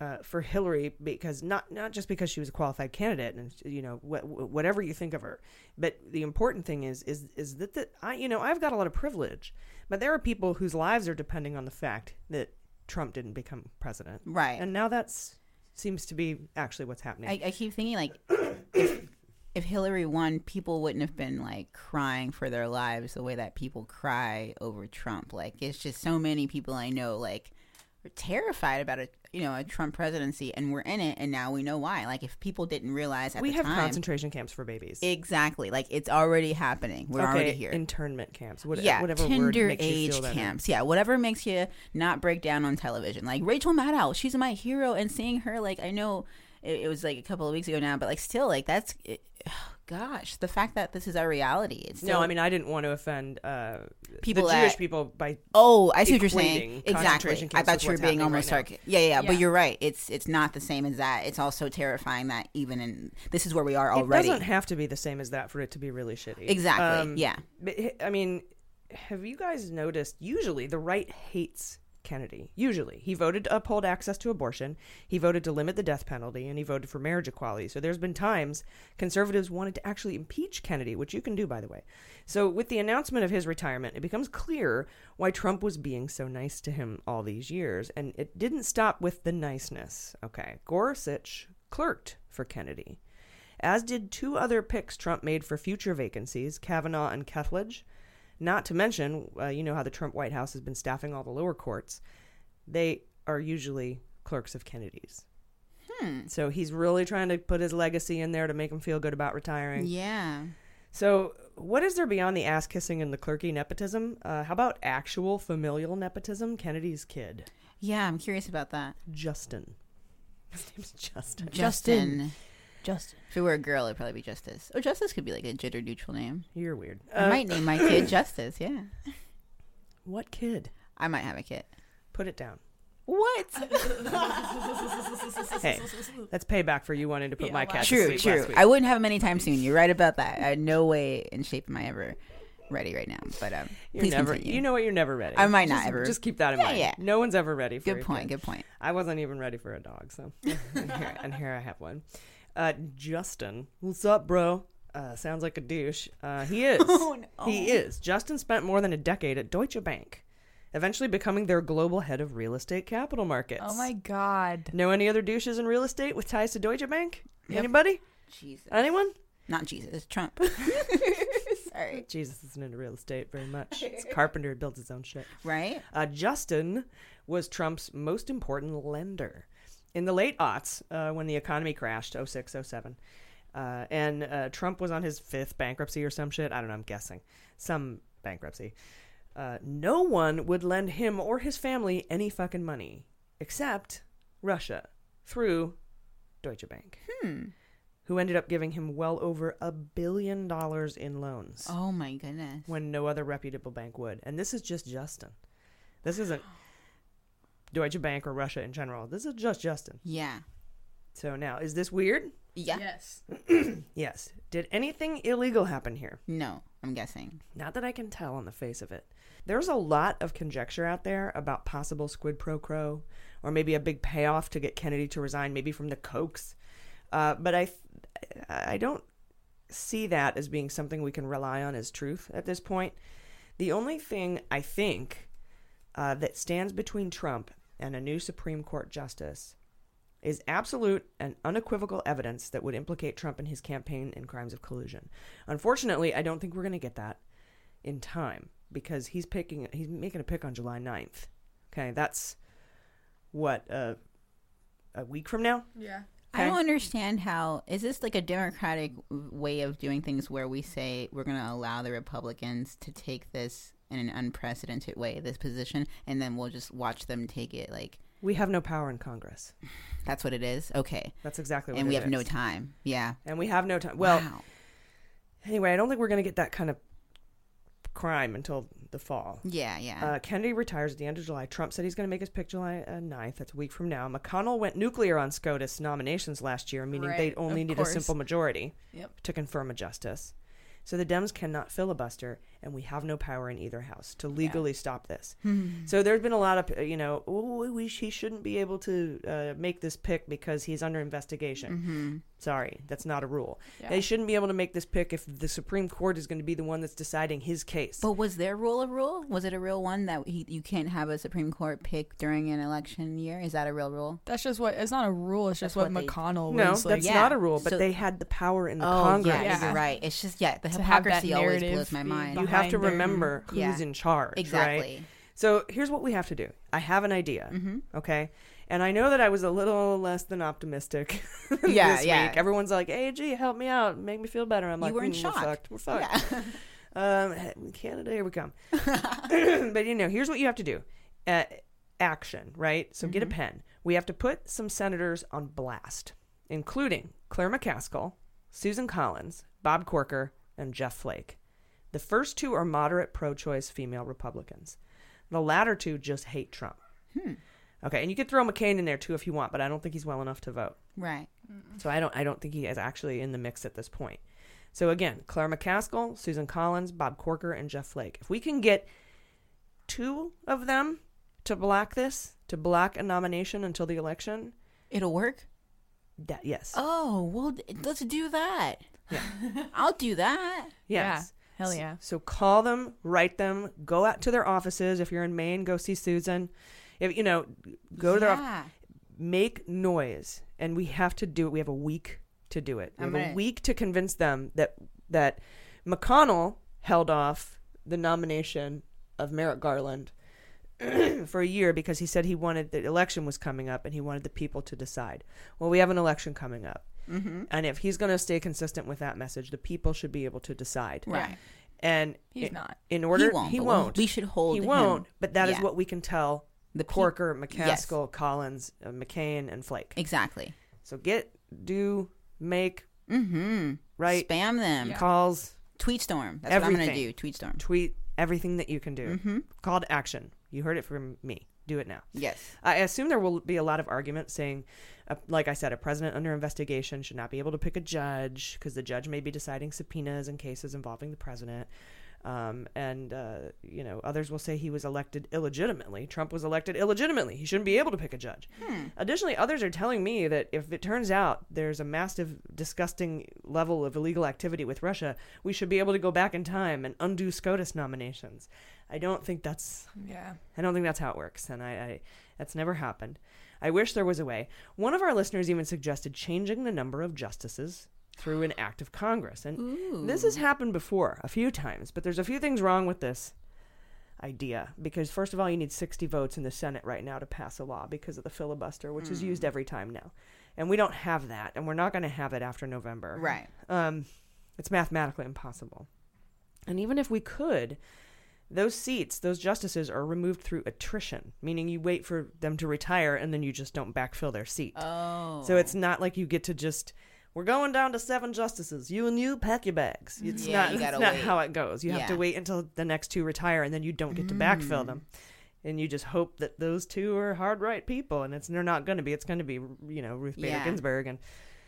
Speaker 1: uh, for Hillary because not not just because she was a qualified candidate and you know wh- wh- whatever you think of her, but the important thing is is is that the, I you know I've got a lot of privilege, but there are people whose lives are depending on the fact that Trump didn't become president,
Speaker 8: Right.
Speaker 1: And now that's seems to be actually what's happening.
Speaker 8: I, I keep thinking like if, if Hillary won, people wouldn't have been like crying for their lives the way that people cry over Trump. Like it's just so many people I know like terrified about a you know a Trump presidency, and we're in it, and now we know why. Like if people didn't realize at
Speaker 1: we
Speaker 8: the
Speaker 1: have
Speaker 8: time,
Speaker 1: concentration camps for babies.
Speaker 8: exactly like it's already happening. We're
Speaker 1: okay,
Speaker 8: already here.
Speaker 1: Internment camps. What,
Speaker 8: yeah,
Speaker 1: whatever word
Speaker 8: tender
Speaker 1: makes you
Speaker 8: age
Speaker 1: feel
Speaker 8: camps. Yeah, whatever makes you not break down on television. Like Rachel Maddow, she's my hero, and seeing her, like I know it, it was like a couple of weeks ago now, but like still, like that's, it, gosh, the fact that this is our reality. It's
Speaker 1: No, I mean I didn't want to offend uh,
Speaker 8: people
Speaker 1: the Jewish people by
Speaker 8: oh i see what you're saying exactly i thought you were being almost
Speaker 1: right
Speaker 8: sarc- yeah, yeah yeah but you're right it's it's not the same as that it's also terrifying that even in this is where we are already
Speaker 1: It doesn't have to be the same as that for it to be really shitty. Um,
Speaker 8: Exactly, yeah.
Speaker 1: But I mean, have you guys noticed? Usually, the right hates Kennedy. Usually, he voted to uphold access to abortion. He voted to limit the death penalty, and he voted for marriage equality. So there's been times conservatives wanted to actually impeach Kennedy, which you can do, by the way. So with the announcement of his retirement, it becomes clear why Trump was being so nice to him all these years, and it didn't stop with the niceness. Okay, Gorsuch clerked for Kennedy as did two other picks Trump made for future vacancies, Kavanaugh and Kethledge. Not to mention, uh, you know how the Trump White House has been staffing all the lower courts. They are usually clerks of Kennedy's.
Speaker 8: Hmm.
Speaker 1: So he's really trying to put his legacy in there to make him feel good about retiring.
Speaker 8: Yeah.
Speaker 1: So, what is there beyond the ass kissing and the clerky nepotism? Uh, how about actual familial nepotism? Kennedy's kid,
Speaker 8: Yeah, I'm curious about that.
Speaker 1: Justin. His name's Justin.
Speaker 8: Justin.
Speaker 10: Justin.
Speaker 8: If it were a girl, it'd probably be Justice. Oh, Justice could be like a gender neutral name.
Speaker 1: You're weird.
Speaker 8: I
Speaker 1: Uh,
Speaker 8: might name my kid Justice. Yeah.
Speaker 1: What kid?
Speaker 8: I might have a kid.
Speaker 1: Put it down.
Speaker 8: What?
Speaker 1: Hey, that's payback for you wanting to put my cat to
Speaker 8: True,
Speaker 1: sleep
Speaker 8: true.
Speaker 1: last week.
Speaker 8: I wouldn't have him anytime soon. You're right about that. I had no way in shape am I ever ready right now. But um,
Speaker 1: You're
Speaker 8: please
Speaker 1: never.
Speaker 8: continue.
Speaker 1: You know what? You're never ready.
Speaker 8: I might not
Speaker 1: Just-
Speaker 8: ever.
Speaker 1: Just keep that in
Speaker 8: Yeah,
Speaker 1: mind.
Speaker 8: yeah.
Speaker 1: No one's ever ready. for
Speaker 8: Good
Speaker 1: a
Speaker 8: point,
Speaker 1: kid.
Speaker 8: good point.
Speaker 1: I wasn't even ready for a dog, so and, here, and here I have one. Uh, Justin, what's up, bro? Uh, sounds like a douche. Uh, he is.
Speaker 8: Oh, no.
Speaker 1: He is. Justin spent more than a decade at Deutsche Bank, eventually becoming their global head of real estate capital markets.
Speaker 10: Oh my god.
Speaker 1: Know any other douches in real estate with ties to Deutsche Bank?
Speaker 8: Yep.
Speaker 1: Anybody?
Speaker 8: Jesus.
Speaker 1: Anyone?
Speaker 8: Not Jesus. Trump. Sorry.
Speaker 1: Jesus isn't into real estate very much. It's a carpenter who builds his own shit.
Speaker 8: Right?
Speaker 1: Uh, Justin was Trump's most important lender. In the late aughts, uh, when the economy crashed, 06, 07, uh, and uh, Trump was on his fifth bankruptcy or some shit. I don't know, I'm guessing. Some bankruptcy. Uh, no one would lend him or his family any fucking money except Russia through Deutsche Bank,
Speaker 8: Hmm.
Speaker 1: who ended up giving him well over a billion dollars in loans
Speaker 8: Oh my goodness.
Speaker 1: when no other reputable bank would. And this is just Justin. This isn't Deutsche Bank or Russia in general. This is just Justin.
Speaker 8: Yeah.
Speaker 1: So now, is this weird?
Speaker 8: Yeah.
Speaker 10: Yes.
Speaker 1: Yes. Did anything illegal happen here?
Speaker 8: No, I'm guessing.
Speaker 1: Not that I can tell on the face of it. There's a lot of conjecture out there about possible squid pro quo, or maybe a big payoff to get Kennedy to resign, maybe from the Kochs. Uh, but I, I don't see that as being something we can rely on as truth at this point. The only thing I think uh, that stands between Trump and a new Supreme Court justice is absolute and unequivocal evidence that would implicate Trump and his campaign in crimes of collusion. Unfortunately, I don't think we're going to get that in time because he's picking he's making a pick on July 9th. Okay, that's what uh, a week from now.
Speaker 10: Yeah.
Speaker 8: I don't understand how is this like a democratic way of doing things where we say we're going to allow the Republicans to take this in an unprecedented way, this position, and then we'll just watch them take it like
Speaker 1: We have no power in Congress.
Speaker 8: that's what it is. Okay.
Speaker 1: That's exactly what
Speaker 8: And we have no time. Yeah.
Speaker 1: And we have no time. Well,
Speaker 8: Wow.
Speaker 1: anyway, I don't think we're going to get that kind of crime until the fall.
Speaker 8: Yeah, yeah.
Speaker 1: Uh, Kennedy retires at the end of July. Trump said he's going to make his pick July uh, 9th. That's a week from now. McConnell went nuclear on SCOTUS nominations last year, meaning they
Speaker 10: Right,
Speaker 1: only
Speaker 10: of
Speaker 1: need
Speaker 10: course.
Speaker 1: a simple majority
Speaker 10: Yep.
Speaker 1: to confirm a justice. So the Dems cannot filibuster, and we have no power in either house to legally stop this.
Speaker 8: Hmm.
Speaker 1: So there's been a lot of, uh, you know, oh, we, he shouldn't be able to uh, make this pick because he's under investigation.
Speaker 8: Mhm.
Speaker 1: Sorry, that's not a rule.
Speaker 8: Yeah.
Speaker 1: They shouldn't be able to make this pick if the Supreme Court is going to be the one that's deciding his case.
Speaker 8: But was their rule a rule? Was it a real one that he, you can't have a Supreme Court pick during an election year? Is that a real rule?
Speaker 10: That's just what. It's not a rule. It's just
Speaker 8: That's
Speaker 10: what,
Speaker 8: what they-
Speaker 10: McConnell
Speaker 1: No,
Speaker 10: was
Speaker 1: that's
Speaker 10: like.
Speaker 1: not a rule, but
Speaker 8: So-
Speaker 1: they had the power in the
Speaker 8: oh,
Speaker 1: Congress.
Speaker 8: yeah, you're right. It's just yeah, the
Speaker 10: To
Speaker 8: hypocrisy always blows my mind.
Speaker 1: You have to
Speaker 10: behind their-
Speaker 1: remember who's
Speaker 8: Yeah.
Speaker 1: in charge,
Speaker 8: Exactly.
Speaker 1: right? So here's what we have to do. I have an idea,
Speaker 8: Mhm.
Speaker 1: okay? And I know that I was a little less than optimistic
Speaker 8: Yeah,
Speaker 1: this
Speaker 8: yeah.
Speaker 1: week. Everyone's like, "Hey, gee, help me out, make me feel better." I'm
Speaker 8: You
Speaker 1: like,
Speaker 8: were in
Speaker 1: "Mm,
Speaker 8: shock.
Speaker 1: We're fucked. We're fucked." um, Canada, here we come. but you know, here's what you have to do: uh, action, right? So get a
Speaker 8: Mhm.
Speaker 1: pen. We have to put some senators on blast, including Claire McCaskill, Susan Collins, Bob Corker, and Jeff Flake. The first two are moderate pro-choice female Republicans. The latter two just hate Trump.
Speaker 8: Hmm.
Speaker 1: Okay, and you could throw McCain in there too if you want, but I don't think he's well enough to vote.
Speaker 8: Right.
Speaker 1: So I don't I don't think he is actually in the mix at this point. So again, Claire McCaskill, Susan Collins, Bob Corker, and Jeff Flake. If we can get two of them to block this, to block a nomination until the election,
Speaker 8: It'll work.
Speaker 1: that yes.
Speaker 8: Oh well, let's do that. Yeah, I'll do that.
Speaker 1: Yes.
Speaker 10: Yeah. Hell yeah.
Speaker 1: So call them, write them, go out to their offices. If you're in Maine, go see Susan. If you know, go to their
Speaker 8: Yeah.
Speaker 1: office. Make noise, and we have to do it. We have a week to do it. We
Speaker 8: I'm
Speaker 1: have a week to convince them that that McConnell held off the nomination of Merrick Garland for a year because he said he wanted the election was coming up and he wanted the people to decide. Well, we have an election coming up.
Speaker 8: Mhm.
Speaker 1: And if he's going to stay consistent with that message, the people should be able to decide.
Speaker 8: Right.
Speaker 1: And
Speaker 10: He's
Speaker 1: i-
Speaker 10: not.
Speaker 1: In order,
Speaker 8: He won't,
Speaker 1: He won't.
Speaker 8: we should hold
Speaker 1: He won't. But that is
Speaker 8: yeah.
Speaker 1: what we can tell
Speaker 8: The peop-
Speaker 1: Corker,
Speaker 8: Yes.
Speaker 1: McCaskill, Collins, uh, McCain, and Flake.
Speaker 8: Exactly.
Speaker 1: So get, do, make,
Speaker 8: Mm-hmm.
Speaker 1: right?
Speaker 8: Spam them.
Speaker 1: Calls.
Speaker 8: Tweet storm. That's
Speaker 1: everything.
Speaker 8: what I'm gonna do. Tweet storm.
Speaker 1: Tweet everything that you can do.
Speaker 8: Mhm.
Speaker 1: Call to action. You heard it from me. Do it now.
Speaker 8: Yes.
Speaker 1: I assume there will be a lot of argument saying, uh, like I said, a president under investigation should not be able to pick a judge because the judge may be deciding subpoenas and cases involving the president. Um, and, uh, you know, others will say he was elected illegitimately. Trump was elected illegitimately. He shouldn't be able to pick a judge. Additionally, others are telling me that if it turns out there's a massive, disgusting level of illegal activity with Russia, we should be able to go back in time and undo SCOTUS nominations. I don't think that's
Speaker 10: Yeah.
Speaker 1: I don't think that's how it works, and I, I that's never happened. I wish there was a way. One of our listeners even suggested changing the number of justices through an act of Congress, and this has happened before a few times. But there's a few things wrong with this idea because first of all, you need 60 votes in the Senate right now to pass a law because of the filibuster, which is
Speaker 8: Mm.
Speaker 1: used every time now, and we don't have that, and we're not going to have it after November.
Speaker 8: Right.
Speaker 1: Um, it's mathematically impossible. And even if we could, those seats, those justices are removed through attrition, meaning you wait for them to retire and then you just don't backfill their seat.
Speaker 8: Oh.
Speaker 1: So it's not like you get to just we're going down to seven justices. You and you pack your bags. It's
Speaker 8: Yeah,
Speaker 1: not
Speaker 8: you
Speaker 1: that's not
Speaker 8: wait.
Speaker 1: how it goes. You have to wait until the next two retire and then you don't get to backfill
Speaker 8: Mm.
Speaker 1: them. And you just hope that those two are hard right people and it's they're not going to be. It's going to be, you know, Ruth Bader
Speaker 8: Yeah.
Speaker 1: Ginsburg and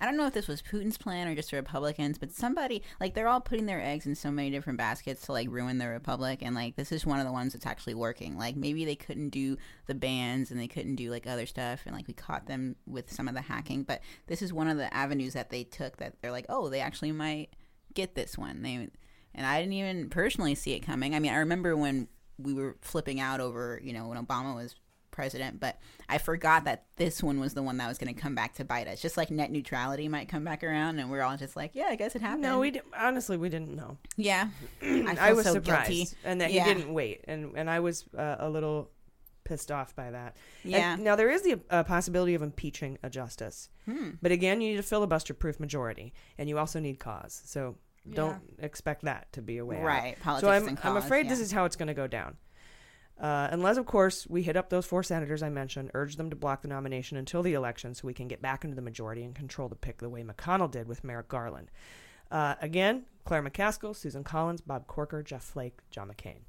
Speaker 8: I don't know if this was Putin's plan or just the Republicans, but somebody like they're all putting their eggs in so many different baskets to like ruin the republic, and like this is one of the ones that's actually working. Like maybe they couldn't do the bans and they couldn't do like other stuff, and like we caught them with some of the hacking, but this is one of the avenues that they took that they're like, oh, they actually might get this one. They and I didn't even personally see it coming. I mean, I remember when we were flipping out over you know when Obama was president, but I forgot that this one was the one that was going to come back to bite us. Just like net neutrality might come back around, and we're all just like, yeah, I guess it happened.
Speaker 1: No, we honestly we didn't know.
Speaker 8: Yeah, I,
Speaker 1: I, was
Speaker 8: so
Speaker 1: surprised,
Speaker 8: guilty.
Speaker 1: and that
Speaker 8: Yeah.
Speaker 1: he didn't wait, and and I was uh, a little pissed off by that. And
Speaker 8: Yeah.
Speaker 1: now there is the uh, possibility of impeaching a justice,
Speaker 8: Hmm.
Speaker 1: but again, you need a filibuster-proof majority, and you also need cause. So don't expect that to be a way out.
Speaker 8: Right,
Speaker 1: so I'm
Speaker 8: and
Speaker 1: I'm
Speaker 8: cause,
Speaker 1: afraid this is how it's going to go down. Uh, unless, of course, we hit up those four senators I mentioned, urge them to block the nomination until the election so we can get back into the majority and control the pick the way McConnell did with Merrick Garland. Uh, again, Claire McCaskill, Susan Collins, Bob Corker, Jeff Flake, John McCain.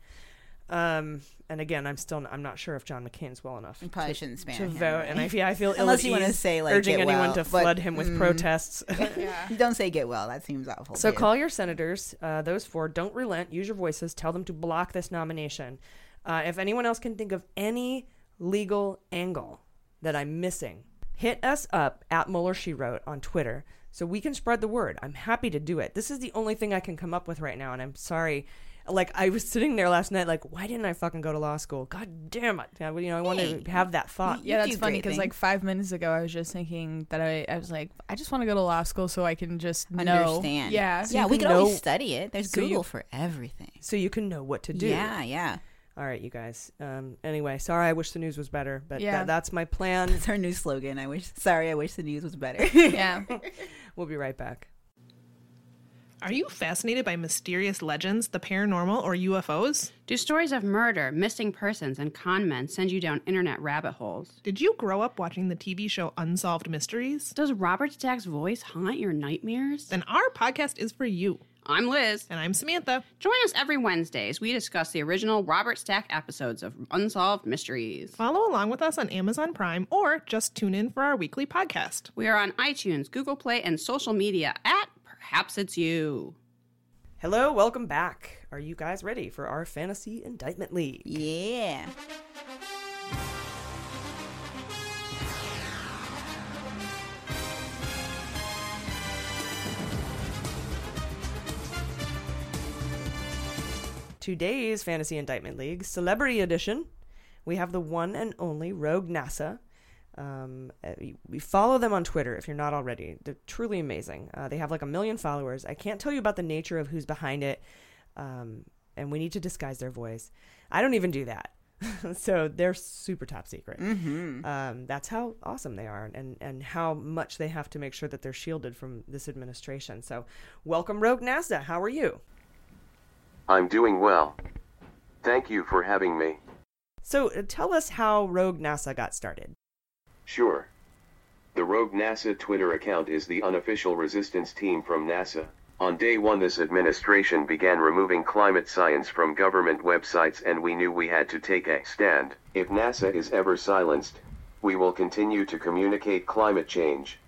Speaker 1: Um, and again, I'm still I'm not sure if John McCain's well enough
Speaker 8: You probably
Speaker 1: to,
Speaker 8: shouldn't spam
Speaker 1: to
Speaker 8: him,
Speaker 1: vote, and I
Speaker 8: right?
Speaker 1: feel I feel ill
Speaker 8: Unless
Speaker 1: at
Speaker 8: you wanna say, like,
Speaker 1: urging
Speaker 8: get
Speaker 1: anyone
Speaker 8: well,
Speaker 1: to
Speaker 8: but-
Speaker 1: flood him with
Speaker 8: mm.
Speaker 1: protests.
Speaker 8: Don't say get well. That seems awful.
Speaker 1: So
Speaker 8: too.
Speaker 1: call your senators, uh, those four. Don't relent. Use your voices. Tell them to block this nomination. Uh, if anyone else can think of any legal angle that I'm missing, hit us up at Mueller She Wrote on Twitter so we can spread the word. I'm happy to do it. This is the only thing I can come up with right now, and I'm sorry. Like I was sitting there last night, like, why didn't I fucking go to law school? God damn it! Yeah, You know, I want to have that thought.
Speaker 10: Yeah, that's funny because like five minutes ago, I was just thinking that I, I was like, I just want to go to law school so I can just know.
Speaker 8: Understand.
Speaker 10: Yeah,
Speaker 8: Yeah,
Speaker 1: you
Speaker 8: we
Speaker 1: can
Speaker 8: could always study it. There's
Speaker 1: so you-
Speaker 8: Google for everything.
Speaker 1: so you can know what to do.
Speaker 8: Yeah, yeah.
Speaker 1: All right, you guys. Um, anyway, sorry. I wish the news was better, but
Speaker 10: Yeah.
Speaker 1: that, that's my plan.
Speaker 8: That's our new slogan. I wish. Sorry, I wish the news was better.
Speaker 10: yeah.
Speaker 1: we'll be right back.
Speaker 15: Are you fascinated by mysterious legends, the paranormal, or UFOs?
Speaker 16: Do stories of murder, missing persons, and con men send you down internet rabbit holes?
Speaker 15: Did you grow up watching the TV show Unsolved Mysteries?
Speaker 16: Does Robert Stack's voice haunt your nightmares?
Speaker 15: Then our podcast is for you.
Speaker 16: I'm Liz.
Speaker 15: And I'm Samantha.
Speaker 16: Join us every Wednesday as we discuss the original Robert Stack episodes of Unsolved Mysteries.
Speaker 15: Follow along with us on Amazon Prime or just tune in for our weekly podcast.
Speaker 16: We are on iTunes, Google Play, and social media at Perhaps It's You.
Speaker 1: Hello, welcome back. Are you guys ready for our fantasy indictment league?
Speaker 8: Yeah.
Speaker 1: Today's fantasy indictment league, celebrity edition. We have the one and only Rogue NASA. Um, uh, we- follow them on Twitter if you're not already. They're truly amazing. Uh, they have like a million followers. I can't tell you about the nature of who's behind it. Um, and we need to disguise their voice. I don't even do that. so they're super top secret.
Speaker 8: Mhm.
Speaker 1: Um, that's how awesome they are, and and how much they have to make sure that they're shielded from this administration. So, welcome, Rogue NASA. How are you?
Speaker 17: I'm doing well. Thank you for having me.
Speaker 1: So, uh, tell us how Rogue NASA got started.
Speaker 17: Sure. The Rogue NASA Twitter account is the unofficial resistance team from NASA. On day one, this administration began removing climate science from government websites, and we knew we had to take a stand. If NASA is ever silenced, we will continue to communicate climate change.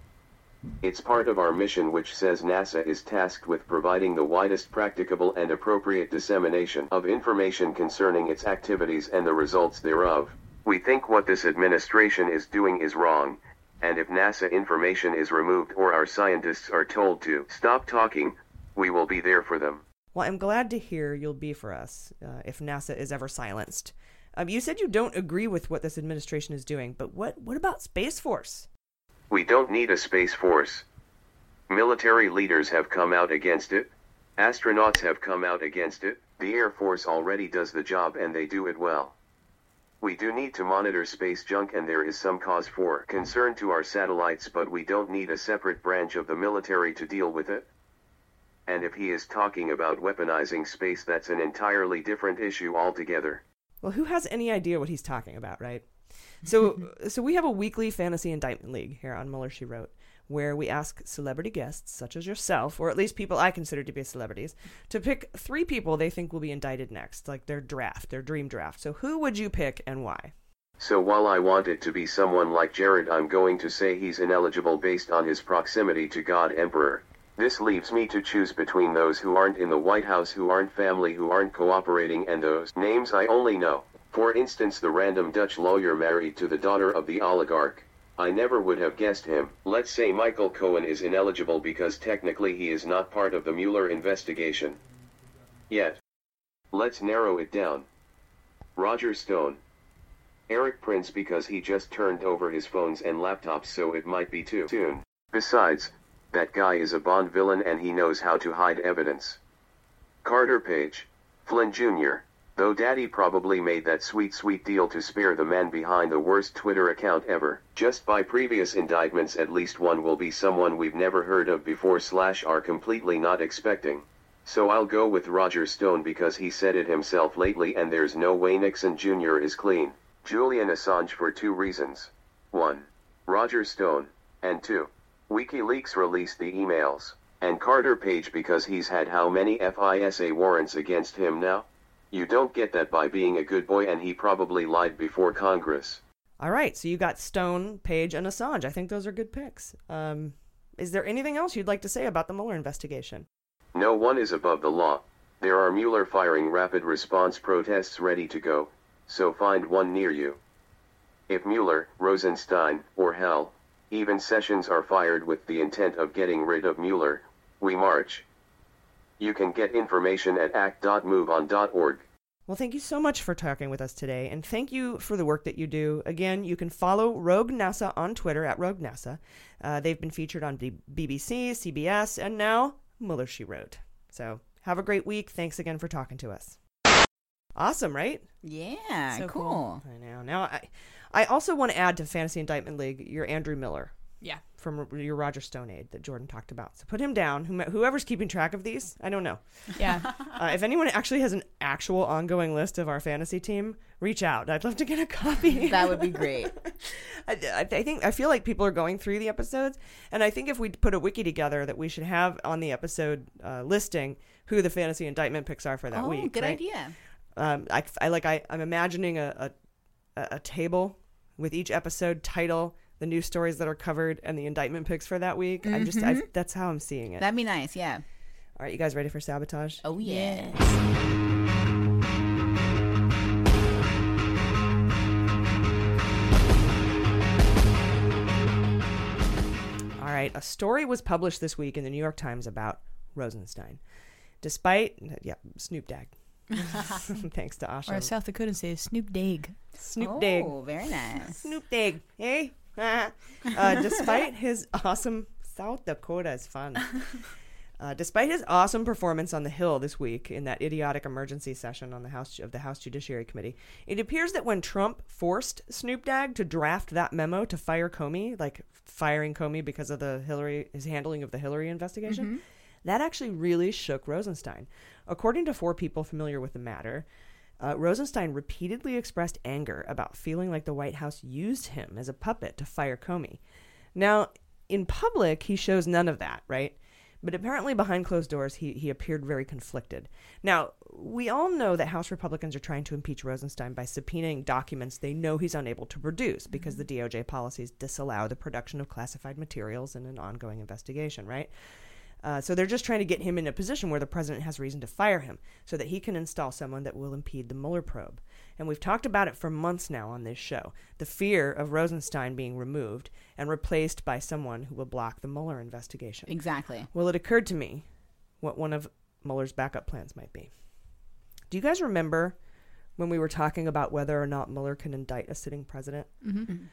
Speaker 17: It's part of our mission, which says NASA is tasked with providing the widest practicable and appropriate dissemination of information concerning its activities and the results thereof. We think what this administration is doing is wrong, and if NASA information is removed or our scientists are told to stop talking, we will be there for them.
Speaker 1: Well, I'm glad to hear you'll be for us uh, if NASA is ever silenced. Um, you said you don't agree with what this administration is doing, but what what about Space Force?
Speaker 17: We don't need a space force. Military leaders have come out against it. Astronauts have come out against it. The Air Force already does the job and they do it well. We do need to monitor space junk and there is some cause for concern to our satellites, but we don't need a separate branch of the military to deal with it. And if he is talking about weaponizing space, that's an entirely different issue altogether.
Speaker 1: Well, who has any idea what he's talking about, right? So, so we have a weekly fantasy indictment league here on Mueller She Wrote, where we ask celebrity guests, such as yourself, or at least people I consider to be celebrities, to pick three people they think will be indicted next, like their draft, their dream draft. So, who would you pick and why?
Speaker 17: So while I want it to be someone like Jared, I'm going to say he's ineligible based on his proximity to God Emperor. This leaves me to choose between those who aren't in the White House, who aren't family, who aren't cooperating, and those names I only know. For instance, the random Dutch lawyer married to the daughter of the oligarch. I never would have guessed him. Let's say Michael Cohen is ineligible because technically he is not part of the Mueller investigation. Yet. Let's narrow it down. Roger Stone. Erik Prince because he just turned over his phones and laptops so it might be too soon. Besides, that guy is a Bond villain and he knows how to hide evidence. Carter Page. Flynn Jr. Though Daddy probably made that sweet sweet deal to spare the man behind the worst Twitter account ever. Just by previous indictments at least one will be someone we've never heard of before slash are completely not expecting. So I'll go with Roger Stone because he said it himself lately and there's no way Nixon Jr. is clean. Julian Assange for two reasons. 1. Roger Stone, and 2. WikiLeaks released the emails, and Carter Page because he's had how many FISA warrants against him now? You don't get that by being a good boy and he probably lied before Congress.
Speaker 1: All right, so you got Stone, Page, and Assange. I think those are good picks. Um, is there anything else you'd like to say about the Mueller investigation?
Speaker 17: No one is above the law. There are Mueller firing rapid response protests ready to go, so find one near you. If Mueller, Rosenstein, or hell, even Sessions are fired with the intent of getting rid of Mueller, we march. You can get information at act.moveon.org.
Speaker 1: Well, thank you so much for talking with us today, and thank you for the work that you do. Again, you can follow Rogue NASA on Twitter at Rogue NASA. Uh, they've been featured on B- BBC, CBS, and now Mueller She Wrote. So have a great week. Thanks again for talking to us. Awesome, right?
Speaker 8: Yeah,
Speaker 10: So
Speaker 8: cool.
Speaker 10: cool.
Speaker 1: I know. Now, I, I also want to add to Fantasy Indictment League your Andrew Miller.
Speaker 10: Yeah.
Speaker 1: From your Roger Stone aid that Jordan talked about. So put him down. Whoever's keeping track of these, I don't know.
Speaker 10: Yeah.
Speaker 1: Uh, if anyone actually has an actual ongoing list of our fantasy team, reach out. I'd love to get a copy.
Speaker 8: That would be great.
Speaker 1: I, I, think I feel like people are going through the episodes, and I think if we put a wiki together, that we should have on the episode uh, listing who the fantasy indictment picks are for that
Speaker 8: oh,
Speaker 1: week.
Speaker 8: good
Speaker 1: right?
Speaker 8: idea.
Speaker 1: Um, I, I like I, I'm imagining a, a a table with each episode title, the news stories that are covered, and the indictment picks for that week. I'm just I,
Speaker 8: Mhm.
Speaker 1: that's how I'm seeing it.
Speaker 8: That'd be nice. Yeah.
Speaker 1: All right, you guys ready for sabotage?
Speaker 8: Oh yeah.
Speaker 1: All right, a story was published this week in the New York Times about Rosenstein. Despite, yeah, Snoop Dogg. Thanks to Asha.
Speaker 10: Or South Dakota say, Snoop Dag.
Speaker 1: Snoop Dogg.
Speaker 8: oh, very nice.
Speaker 1: Snoop Dogg, hey? uh, despite his awesome South Dakota is fun. Uh, despite his awesome performance on the Hill this week in that idiotic emergency session on the House of the House Judiciary Committee, it appears that when Trump forced Snoop Dogg to draft that memo to fire Comey, like firing Comey because of the Hillary his handling of the Hillary investigation,
Speaker 8: Mhm.
Speaker 1: that actually really shook Rosenstein. According to four people familiar with the matter, uh, Rosenstein repeatedly expressed anger about feeling like the White House used him as a puppet to fire Comey. Now, in public, he shows none of that, right? But apparently, behind closed doors, he, he appeared very conflicted. Now, we all know that House Republicans are trying to impeach Rosenstein by subpoenaing documents they know he's unable to produce because the DOJ policies disallow the production of classified materials in an ongoing investigation, right? Uh, so they're just trying to get him in a position where the president has reason to fire him so that he can install someone that will impede the Mueller probe. And we've talked about it for months now on this show the fear of Rosenstein being removed and replaced by someone who will block the Mueller investigation.
Speaker 8: Exactly.
Speaker 1: Well, it occurred to me what one of Mueller's backup plans might be. Do you guys remember when we were talking about whether or not Mueller can indict a sitting president?
Speaker 10: Mhm.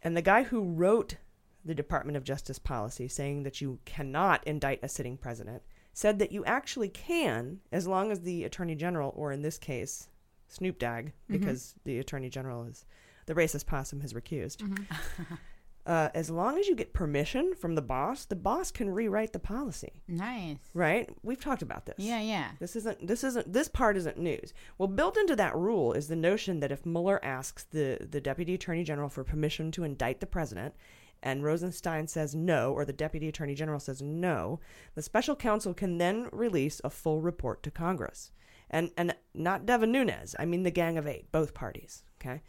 Speaker 1: And the guy who wrote the Department of Justice policy saying that you cannot indict a sitting president said that you actually can as long as the attorney general, or in this case, Snoop Dogg, because the attorney general is the racist possum has recused. Uh, as long as you get permission from the boss, the boss can rewrite the policy.
Speaker 8: Nice.
Speaker 1: Right? We've talked about this.
Speaker 8: Yeah, yeah.
Speaker 1: This isn't this isn't this part isn't news. Well, built into that rule is the notion that if Mueller asks the the deputy attorney general for permission to indict the president and Rosenstein says no or the deputy attorney general says no, the special counsel can then release a full report to Congress. And and not Devin Nunes, I mean the Gang of 8, both parties, okay?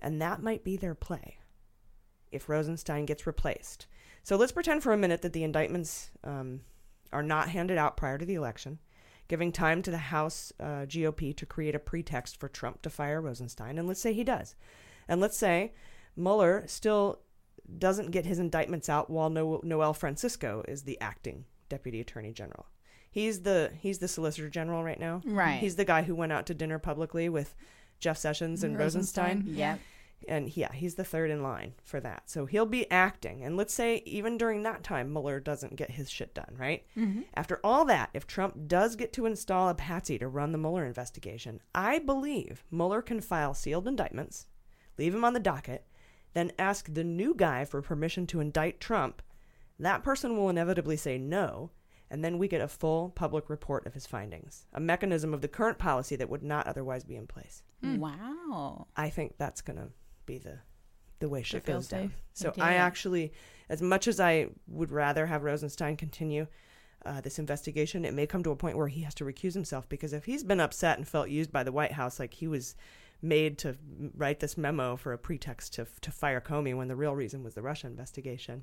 Speaker 1: And that might be their play if Rosenstein gets replaced. So let's pretend for a minute that the indictments um, are not handed out prior to the election, giving time to the House uh, GOP to create a pretext for Trump to fire Rosenstein. And let's say he does. And let's say Mueller still doesn't get his indictments out while no- Noel Francisco is the acting deputy attorney general. He's the he's the solicitor general right now.
Speaker 8: Right.
Speaker 1: He's the guy who went out to dinner publicly with Jeff Sessions and Rosenstein.
Speaker 8: Rosenstein, yep.
Speaker 1: And yeah, he's the third in line for that. So he'll be acting. And let's say even during that time, Mueller doesn't get his shit done, right?
Speaker 8: Mhm.
Speaker 1: After all that, if Trump does get to install a patsy to run the Mueller investigation, I believe Mueller can file sealed indictments, leave him on the docket, then ask the new guy for permission to indict Trump. That person will inevitably say no, and then we get a full public report of his findings, a mechanism of the current policy that would not otherwise be in place.
Speaker 8: Wow.
Speaker 1: I think that's going to be the the way shit goes down. So
Speaker 10: Okay.
Speaker 1: I actually, as much as I would rather have Rosenstein continue uh, this investigation, it may come to a point where he has to recuse himself because if he's been upset and felt used by the White House, like he was made to write this memo for a pretext to to fire Comey when the real reason was the Russia investigation,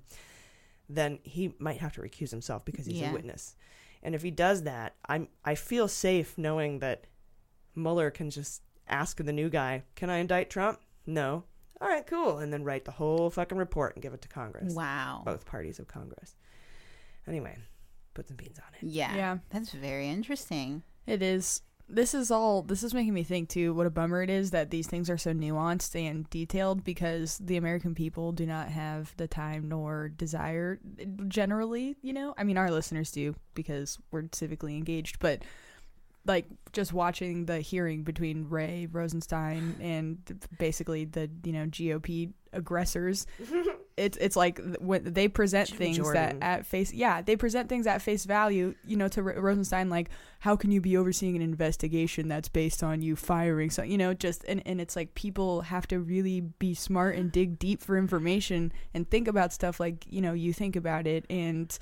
Speaker 1: then he might have to recuse himself because he's
Speaker 8: Yeah.
Speaker 1: a witness. And if he does that, I'm I feel safe knowing that Mueller can just ask the new guy, "Can I indict Trump?" No. All right, cool, and then write the whole fucking report and give it to Congress.
Speaker 8: Wow.
Speaker 1: Both parties of Congress. Anyway, put some beans on it.
Speaker 8: Yeah.
Speaker 10: Yeah.
Speaker 8: That's very interesting.
Speaker 10: It is. This is all. This is making me think too. What a bummer it is that these things are so nuanced and detailed because the American people do not have the time nor desire. Generally, you know, I mean, our listeners do because we're civically engaged, but like just watching the hearing between Wray Rosenstein and basically the you know GOP aggressors. it's it's like when they present
Speaker 1: Jim
Speaker 10: things
Speaker 1: Jordan.
Speaker 10: that at face yeah they present things at face value you know to R- Rosenstein like how can you be overseeing an investigation that's based on you firing so you know just and, and it's like people have to really be smart and dig deep for information and think about stuff like you know you think about it and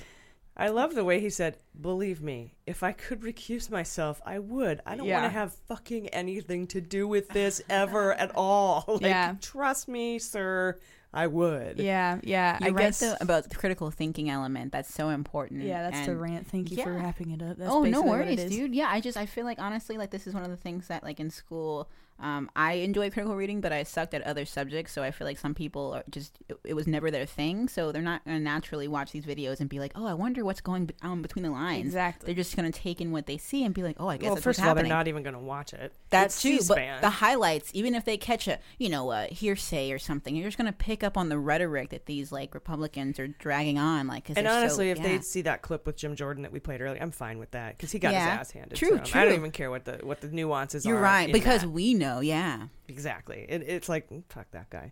Speaker 1: I love the way he said, "Believe me, if I could recuse myself, I would. I don't
Speaker 10: Yeah.
Speaker 1: want to have fucking anything to do with this ever at all. Like,
Speaker 10: Yeah.
Speaker 1: trust me, sir, I would."
Speaker 10: yeah yeah
Speaker 8: You're
Speaker 10: I
Speaker 8: right
Speaker 10: guess
Speaker 8: though, about the critical thinking element. That's so important.
Speaker 10: yeah that's the rant thank you for wrapping it up that's
Speaker 8: oh no
Speaker 10: basically what it
Speaker 8: worries, dude. Yeah, I just I feel like honestly, like this is one of the things that like in school, um, I enjoy critical reading, but I sucked at other subjects. So I feel like some people are just it, it was never their thing, so they're not gonna naturally watch these videos and be like, oh, I wonder what's going be- um, between the lines.
Speaker 10: Exactly.
Speaker 8: They're just going to take in what they see and be like, oh, I guess
Speaker 1: well, first of all, they're not even going to watch it.
Speaker 8: That's true, but the highlights, even if they catch a you know a hearsay or something, you're just gonna pick up on the rhetoric that these like Republicans are dragging on. Like,
Speaker 1: and
Speaker 8: they're so-
Speaker 1: honestly, if
Speaker 8: yeah.
Speaker 1: they see that clip with Jim Jordan that we played earlier, I'm fine with that because he got
Speaker 8: Yeah.
Speaker 1: his ass handed.
Speaker 8: True,
Speaker 1: to him. I don't even care what the what the nuances are.
Speaker 8: You're
Speaker 1: right,
Speaker 8: because
Speaker 1: that.
Speaker 8: we know, yeah,
Speaker 1: exactly. It, it's like mm, fuck that guy.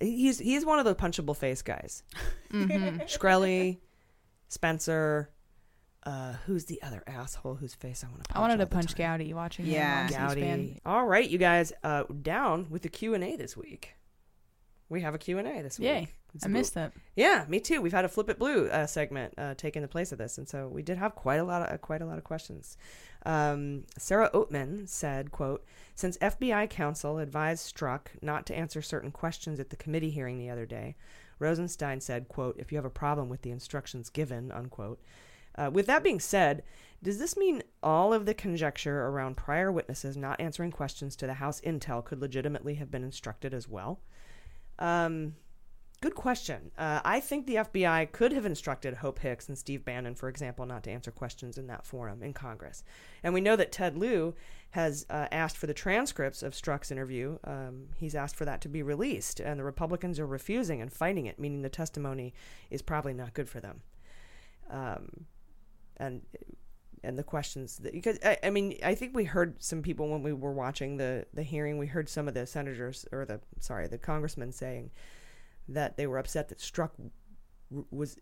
Speaker 1: He's he's one of the punchable face guys.
Speaker 10: Mhm.
Speaker 1: Shkreli, Spencer. Uh, who's the other asshole whose face I want to punch?
Speaker 10: I wanted to punch
Speaker 1: time?
Speaker 10: Gowdy watching
Speaker 8: Yeah.
Speaker 10: him on C-SPAN.
Speaker 1: Gowdy. All right, you guys, uh, down with the Q and A this week. We have a Q and A this week.
Speaker 10: Yay.
Speaker 1: It's
Speaker 10: I missed that.
Speaker 1: Yeah, me too. We've had a flip it blue uh, segment uh, taking the place of this, and so we did have quite a lot of uh, quite a lot of questions. Um, Sarah Oatman said, "quote Since FBI counsel advised Strzok not to answer certain questions at the committee hearing the other day, Rosenstein said, quote If you have a problem with the instructions given, unquote." Uh, with that being said, does this mean all of the conjecture around prior witnesses not answering questions to the House intel could legitimately have been instructed as well? Um, good question. Uh, I think the FBI could have instructed Hope Hicks and Steve Bannon, for example, not to answer questions in that forum in Congress. And we know that Ted Lieu has uh, asked for the transcripts of Strzok's interview. Um, he's asked for that to be released, and the Republicans are refusing and fighting it, meaning the testimony is probably not good for them. Um, and and the questions that because I, I mean I think we heard some people when we were watching the the hearing we heard some of the senators or the sorry the congressmen saying that they were upset that Strzok was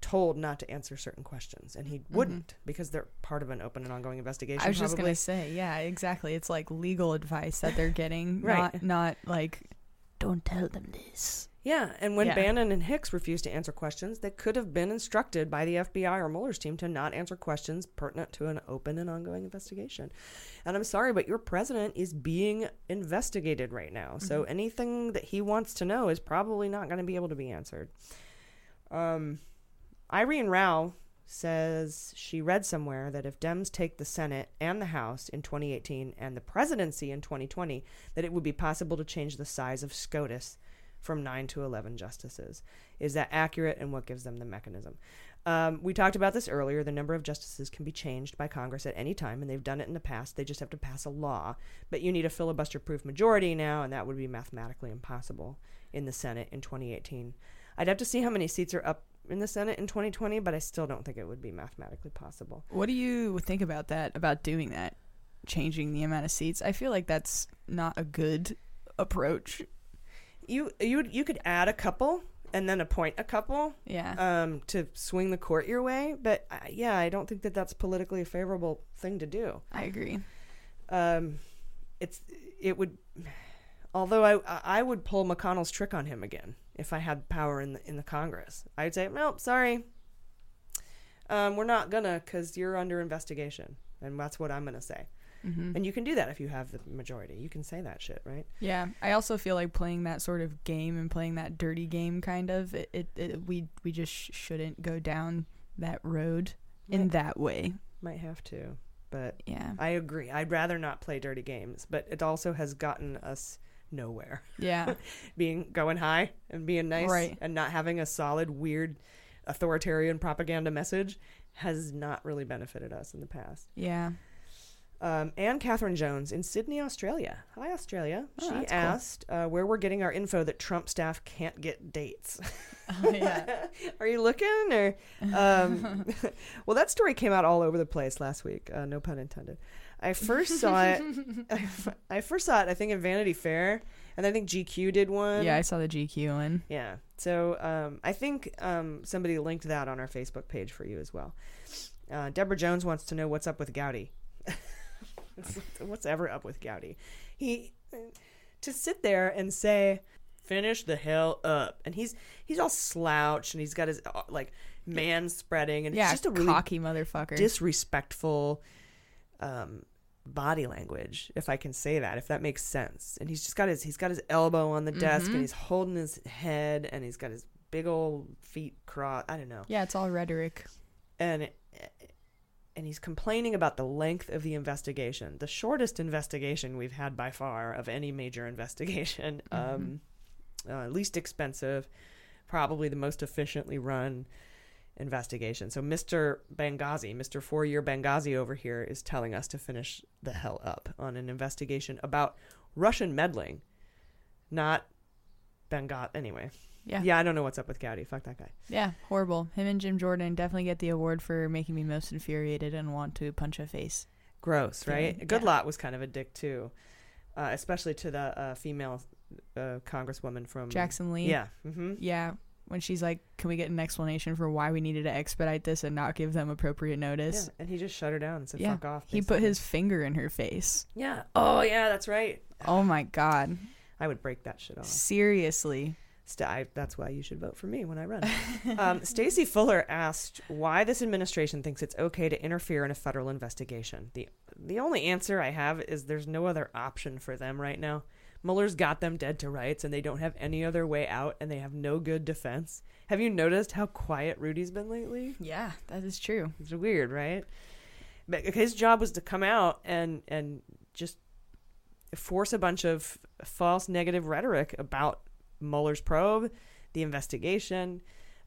Speaker 1: told not to answer certain questions and he mm-hmm. wouldn't because they're part of an open and ongoing investigation.
Speaker 10: I was just gonna say, yeah, exactly. It's like legal advice that they're getting,
Speaker 1: Right.
Speaker 10: not not like don't tell them this.
Speaker 1: Yeah, and when
Speaker 10: Yeah.
Speaker 1: Bannon and Hicks refused to answer questions, they could have been instructed by the FBI or Mueller's team to not answer questions pertinent to an open and ongoing investigation. And I'm sorry, but your president is being investigated right now. So
Speaker 10: Mm-hmm.
Speaker 1: anything that he wants to know is probably not going to be able to be answered. Um, Irene Rao says she read somewhere that if Dems take the Senate and the House in 2018 and the presidency in 2020, that it would be possible to change the size of SCOTUS from 9 to 11 justices. Is that accurate and what gives them the mechanism? Um, we talked about this earlier. The number of justices can be changed by Congress at any time, and they've done it in the past. They just have to pass a law. But you need a filibuster proof majority now, and that would be mathematically impossible in the Senate in 2018. I'd have to see how many seats are up in the Senate in 2020, but I still don't think it would be mathematically possible.
Speaker 10: What do you think about that? About doing that, changing the amount of seats? I feel like that's not a good approach.
Speaker 1: You you you could add a couple and then appoint a couple,
Speaker 10: Yeah.
Speaker 1: um, to swing the court your way. But uh, yeah, I don't think that that's politically a favorable thing to do.
Speaker 10: I agree.
Speaker 1: Um, it's it would, although I I would pull McConnell's trick on him again if I had power in the in the Congress. I'd say, nope, sorry, um, we're not gonna because you're under investigation, and that's what I'm gonna say.
Speaker 10: Mhm.
Speaker 1: And you can do that if you have the majority. You can say that shit, right?
Speaker 10: Yeah, I also feel like playing that sort of game and playing that dirty game, kind of. It, it, it we we just sh- shouldn't go down that road in that way.
Speaker 1: Might have to, but
Speaker 10: Yeah.
Speaker 1: I agree. I'd rather not play dirty games, but it also has gotten us nowhere.
Speaker 10: Yeah.
Speaker 1: being going high and being nice,
Speaker 10: Right.
Speaker 1: and not having a solid, weird, authoritarian propaganda message has not really benefited us in the past.
Speaker 10: Yeah.
Speaker 1: Um, and Catherine Jones in Sydney, Australia. Hi, Australia.
Speaker 10: Oh,
Speaker 1: she
Speaker 10: that's cool.
Speaker 1: asked uh, where we're getting our info that Trump staff can't get dates.
Speaker 10: Oh, yeah.
Speaker 1: Are you looking or? Um, well, that story came out all over the place last week. Uh, no pun intended. I first saw it. I first saw it. I think in Vanity Fair, and I think GQ did one.
Speaker 10: Yeah, I saw the GQ one.
Speaker 1: Yeah. So um, I think um, somebody linked that on our Facebook page for you as well. Uh, Deborah Jones wants to know what's up with Gowdy. what's ever up with Gowdy? He to sit there and say, "Finish the hell up," and he's he's all slouched and he's got his uh, like man spreading and
Speaker 10: Yeah,
Speaker 1: it's just a really
Speaker 10: cocky motherfucker.
Speaker 1: disrespectful um, body language, if I can say that, if that makes sense. And he's just got his he's got his elbow on the desk
Speaker 10: Mhm.
Speaker 1: and he's holding his head and he's got his big old feet crossed. I don't know.
Speaker 10: Yeah, it's all rhetoric.
Speaker 1: And it, and he's complaining about the length of the investigation, the shortest investigation we've had by far of any major investigation, um, uh, least expensive, probably the most efficiently run. investigation. So Mr. Benghazi, Mr. Four Year Benghazi over here, is telling us to finish the hell up on an investigation about Russian meddling, not Benghazi. Anyway.
Speaker 10: Yeah.
Speaker 1: Yeah, I don't know what's up with Gowdy. Fuck that guy.
Speaker 10: Yeah, horrible. Him and Jim Jordan definitely get the award for making me most infuriated and want to punch a face.
Speaker 1: Gross, right?
Speaker 10: Yeah.
Speaker 1: Good Lot was kind of a dick too, uh, especially to the uh, female uh, congresswoman from
Speaker 10: Jackson Lee.
Speaker 1: Yeah, hmm
Speaker 10: Yeah. When she's like, "Can we get an explanation for why we needed to expedite this and not give them appropriate notice?"
Speaker 1: yeah. And he just shut her down and said,
Speaker 10: Yeah.
Speaker 1: "Fuck off."
Speaker 10: He put his finger in her face.
Speaker 1: yeah. Oh yeah, that's right.
Speaker 10: Oh my god.
Speaker 1: I would break that shit off.
Speaker 10: Seriously.
Speaker 1: St- I, that's why you should vote for me when I run. um, Stacy Fuller asked why this administration thinks it's okay to interfere in a federal investigation. The the only answer I have is there's no other option for them right now. Mueller's got them dead to rights, and they don't have any other way out, and they have no good defense. Have you noticed how quiet Rudy's been lately?
Speaker 10: Yeah, that is true.
Speaker 1: It's weird, right? But his job was to come out and and just force a bunch of false negative rhetoric about Mueller's probe, the investigation,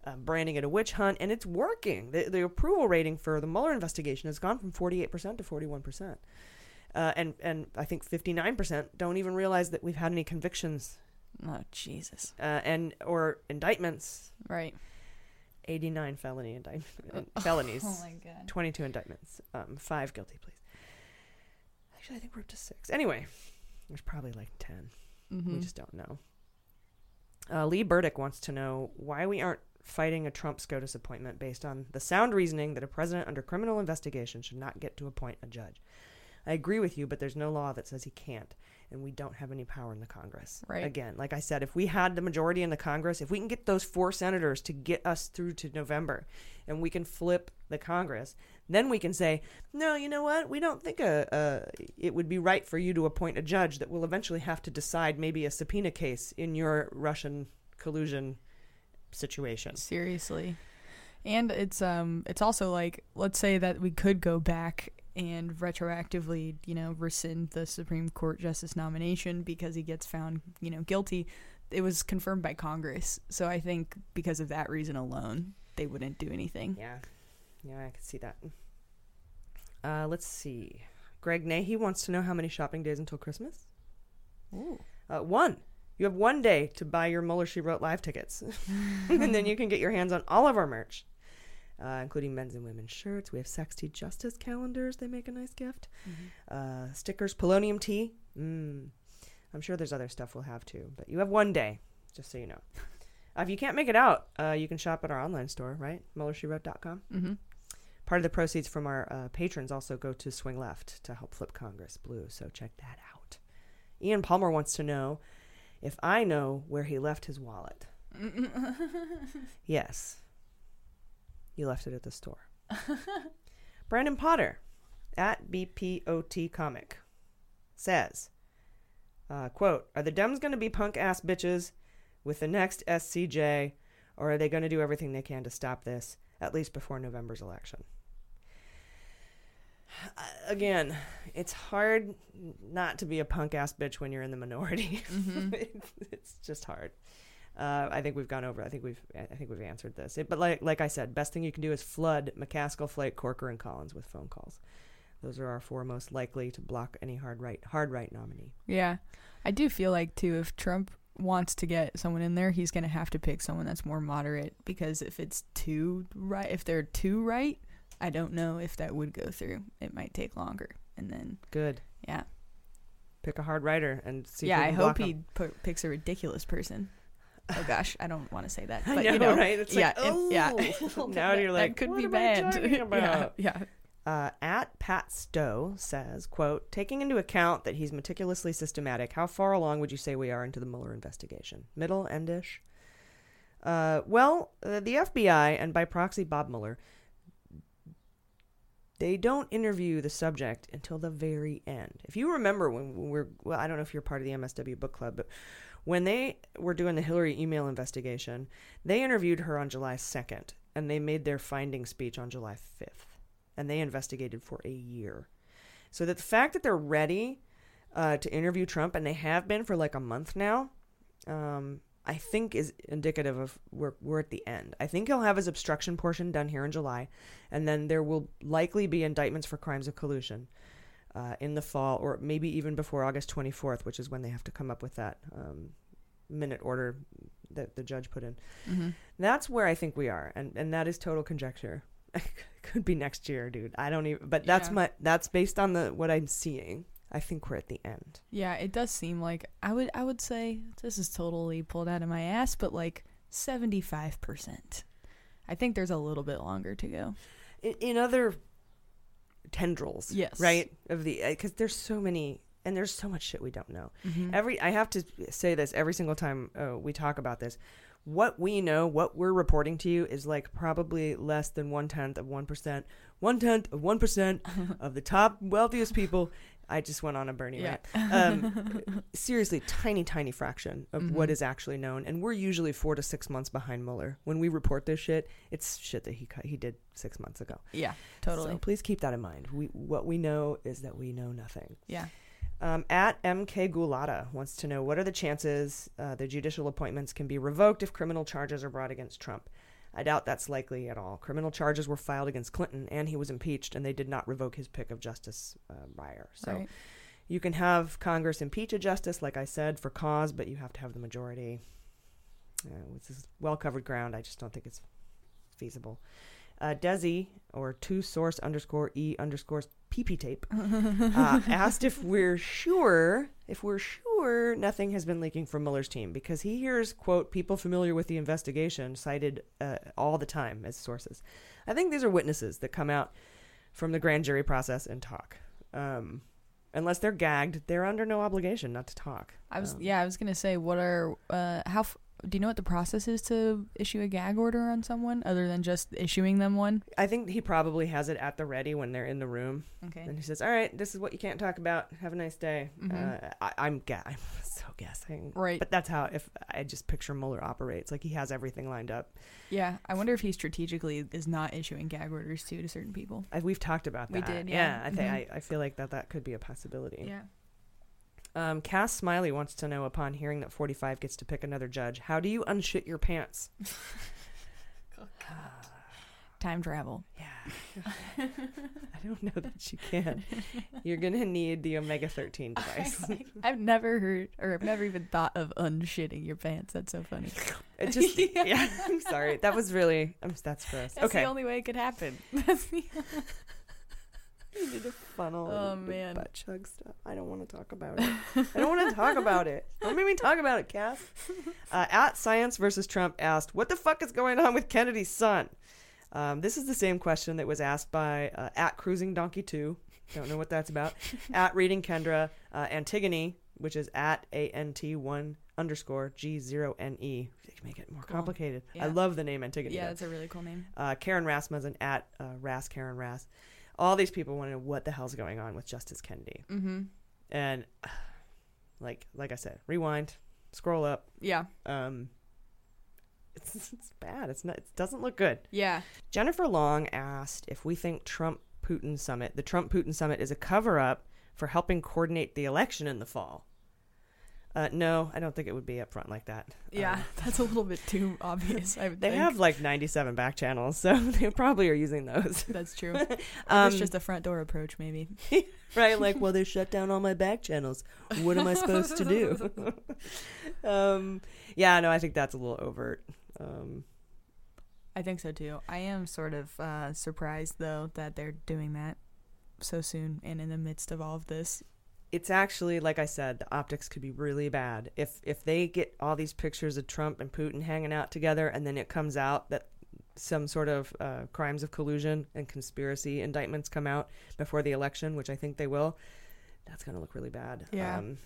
Speaker 1: uh, branding it a witch hunt, and it's working. The, the approval rating for the Mueller investigation has gone from 48% to 41%. Uh, and, and I think 59% don't even realize that we've had any convictions
Speaker 10: Oh Jesus.
Speaker 1: uh, and or indictments.
Speaker 10: Right.
Speaker 1: 89 felony indictment felonies.
Speaker 10: Oh my God.
Speaker 1: 22 indictments. Um, five guilty pleas. Actually, I think we're up to six. Anyway, there's probably like 10. We
Speaker 10: Mhm.
Speaker 1: just don't know. Uh, Lee Burdick wants to know why we aren't fighting a Trump SCOTUS appointment based on the sound reasoning that a president under criminal investigation should not get to appoint a judge. I agree with you, but there's no law that says he can't, and we don't have any power in the Congress.
Speaker 10: Right.
Speaker 1: Again, like I said, if we had the majority in the Congress, if we can get those four senators to get us through to November, and we can flip the Congress, then we can say, no, you know what? We don't think a, a it would be right for you to appoint a judge that will eventually have to decide maybe a subpoena case in your Russian collusion situation.
Speaker 10: Seriously. And it's um it's also like let's say that we could go back and retroactively, you know, rescind the Supreme Court justice nomination because he gets found, you know, guilty. It was confirmed by Congress. So I think because of that reason alone, they wouldn't do anything.
Speaker 1: Yeah. Yeah, I could see that. Uh, let's see. Greg Nahey wants to know how many shopping days until Christmas.
Speaker 10: Ooh.
Speaker 1: Uh, one. You have one day to buy your Mueller She Wrote live tickets, and then you can get your hands on all of our merch, uh, including men's and women's shirts. We have Sexty Justice calendars; they make a nice gift. Uh, stickers, polonium tea. Mm. I'm sure there's other stuff we'll have too, but you have one day, just so you know. Uh, if you can't make it out, uh, you can shop at our online store, right? MuellerSheWrote.com.
Speaker 10: Mhm.
Speaker 1: Part of the proceeds from our uh, patrons also go to Swing Left to help flip Congress blue, so check that out. Ian Palmer wants to know if I know where he left his wallet. Yes. You left it at the store. Brandon Potter at BPOT Comic says, uh, quote, Are the Dems going to be punk ass bitches with the next SCJ, or are they going to do everything they can to stop this, at least before November's election? Uh, Again, it's hard not to be a punk ass bitch when you're in the minority. it's just hard. Uh, I think we've gone over. I think we've. I think we've answered this. It, but like, like I said, best thing you can do is flood McCaskill, Flake, Corker, and Collins with phone calls. Those are our four most likely to block any hard right, hard right nominee.
Speaker 10: Yeah. I do feel like too if Trump wants to get someone in there, he's going to have to pick someone that's more moderate because if it's too right, if they're too right, I don't know if that would go through. It might take longer. And then
Speaker 1: Good.
Speaker 10: Yeah.
Speaker 1: Pick a hard writer and see.
Speaker 10: yeah, I hope he pu- picks a ridiculous person. Oh gosh, I don't want to say that.
Speaker 1: I
Speaker 10: But
Speaker 1: know,
Speaker 10: you know,
Speaker 1: right? It's
Speaker 10: yeah,
Speaker 1: like,
Speaker 10: it- yeah.
Speaker 1: "Oh." now you're like,
Speaker 10: that could be bad. yeah, yeah.
Speaker 1: Uh, at Pat Stowe says, "quote Taking into account that he's meticulously systematic, how far along would you say we are into the Mueller investigation? Middle, endish? Uh, well, uh, the FBI and by proxy Bob Mueller, they don't interview the subject until the very end. If you remember when we we're, well, I don't know if you're part of the MSW book club, but when they were doing the Hillary email investigation, they interviewed her on July 2nd and they made their finding speech on July 5th. And they investigated for a year. So that the fact that they're ready uh, to interview Trump, and they have been for like a month now, um, I think is indicative of we're we're at the end. I think he'll have his obstruction portion done here in July, and then there will likely be indictments for crimes of collusion uh, in the fall, or maybe even before August 24th, which is when they have to come up with that um, minute order that the judge put in.
Speaker 10: Mhm.
Speaker 1: That's where I think we are, and and that is total conjecture. Could be next year, dude. I don't even. But that's
Speaker 10: Yeah.
Speaker 1: my that's based on the what I'm seeing. I think we're at the end.
Speaker 10: Yeah, it does seem like I would I would say this is totally pulled out of my ass, but like seventy five percent. I think there's a little bit longer to go.
Speaker 1: in, in other tendrils
Speaker 10: Yes.
Speaker 1: right of the because there's so many and there's so much shit we don't know
Speaker 10: Mhm.
Speaker 1: every i have to say this every single time uh, we talk about this what we know what we're reporting to you is like probably less than one tenth of one percent one tenth of one percent of the top wealthiest people i just went on a bernie
Speaker 10: Yeah.
Speaker 1: rant um, seriously tiny tiny fraction of what
Speaker 10: Mhm.
Speaker 1: is actually known and we're usually four to six months behind mueller when we report this shit it's shit that he cut, he did six months ago
Speaker 10: Yeah, totally.
Speaker 1: so please keep that in mind. We what we know is that we know nothing.
Speaker 10: Yeah.
Speaker 1: Um, at MK Gulata wants to know what are the chances uh, the judicial appointments can be revoked if criminal charges are brought against Trump. I doubt that's likely at all. Criminal charges were filed against Clinton, and he was impeached, and they did not revoke his pick of Justice uh, Breyer. So
Speaker 10: Right.
Speaker 1: you can have Congress impeach a justice, like I said, for cause, but you have to have the majority. Uh, this is well covered ground. I just don't think it's feasible. Uh, Desi, or two source underscore e underscore pp tape, uh, asked if we're sure, if we're sure nothing has been leaking from Mueller's team because he hears, quote, people familiar with the investigation cited uh, all the time as sources. I think these are witnesses that come out from the grand jury process and talk. Um, unless they're gagged, they're under no obligation not to talk.
Speaker 10: I was
Speaker 1: Um,
Speaker 10: yeah, I was gonna say what are uh how f- do you know what the process is to issue a gag order on someone other than just issuing them one?
Speaker 1: I think he probably has it at the ready when they're in the room.
Speaker 10: Okay.
Speaker 1: And he says, "All right, this is what you can't talk about. Have a nice day."
Speaker 10: Mhm.
Speaker 1: Uh, I, I'm ga- I'm so guessing,
Speaker 10: Right.
Speaker 1: But that's how if I just picture Mueller operates. Like he has everything lined up.
Speaker 10: Yeah, I wonder if he strategically is not issuing gag orders too to certain people.
Speaker 1: I, we've talked about that.
Speaker 10: We did, yeah.
Speaker 1: I think
Speaker 10: Mhm.
Speaker 1: I, I feel like that that could be a possibility.
Speaker 10: Yeah.
Speaker 1: Um, Cass Smiley wants to know upon hearing that 45 gets to pick another judge, how do you unshit your pants?
Speaker 10: Time travel.
Speaker 1: Yeah. I don't know that you can. You're gonna need the omega 13 device.
Speaker 10: I've never heard or I've never even thought of unshitting your pants. That's so funny.
Speaker 1: It just yeah. I'm sorry. That was really I'm, that's gross.
Speaker 10: That's
Speaker 1: okay.
Speaker 10: the only way it could happen.
Speaker 1: You need a funnel.
Speaker 10: Oh, man.
Speaker 1: butt chug stuff. I don't want to talk about it. I don't want to talk about it. Don't make me talk about it, Cass. Uh, at Science versus Trump asked, "What the fuck is going on with Kennedy's son?" Um, this is the same question that was asked by uh, at Cruising Donkey Two. Don't know what that's about. at Reading Kendra, uh, Antigone, which is at a n t one underscore g zero n e. Make it more
Speaker 10: Cool.
Speaker 1: complicated. I love the name Antigone.
Speaker 10: Yeah,
Speaker 1: though.
Speaker 10: that's a really cool name.
Speaker 1: Uh, Karen Rasmussen at uh, Ras Karen Ras. All these people want to know what the hell's going on with Justice Kennedy.
Speaker 10: Mhm.
Speaker 1: And like like I said, rewind, scroll up.
Speaker 10: Yeah.
Speaker 1: Um, it's, it's bad. It's not. It doesn't look good.
Speaker 10: Yeah.
Speaker 1: Jennifer Long asked if we think Trump Putin summit, the Trump Putin summit, is a cover up for helping coordinate the election in the fall. Uh, no, I don't think it would be up front like that.
Speaker 10: Yeah,
Speaker 1: Um,
Speaker 10: that's a little bit too obvious. I would
Speaker 1: they
Speaker 10: think.
Speaker 1: have like 97 back channels, so they probably are using those.
Speaker 10: That's true.
Speaker 1: um,
Speaker 10: it's just a front door approach, maybe.
Speaker 1: right? Like, well, they shut down all my back channels. What am I supposed to do? um, yeah, no, I think that's a little overt. Um,
Speaker 10: I think so too. I am sort of uh, surprised though that they're doing that so soon and in the midst of all of this.
Speaker 1: It's actually like I said, the optics could be really bad if if they get all these pictures of Trump and Putin hanging out together, and then it comes out that some sort of uh, crimes of collusion and conspiracy indictments come out before the election, which I think they will. That's going to look really bad.
Speaker 10: Yeah.
Speaker 1: Um,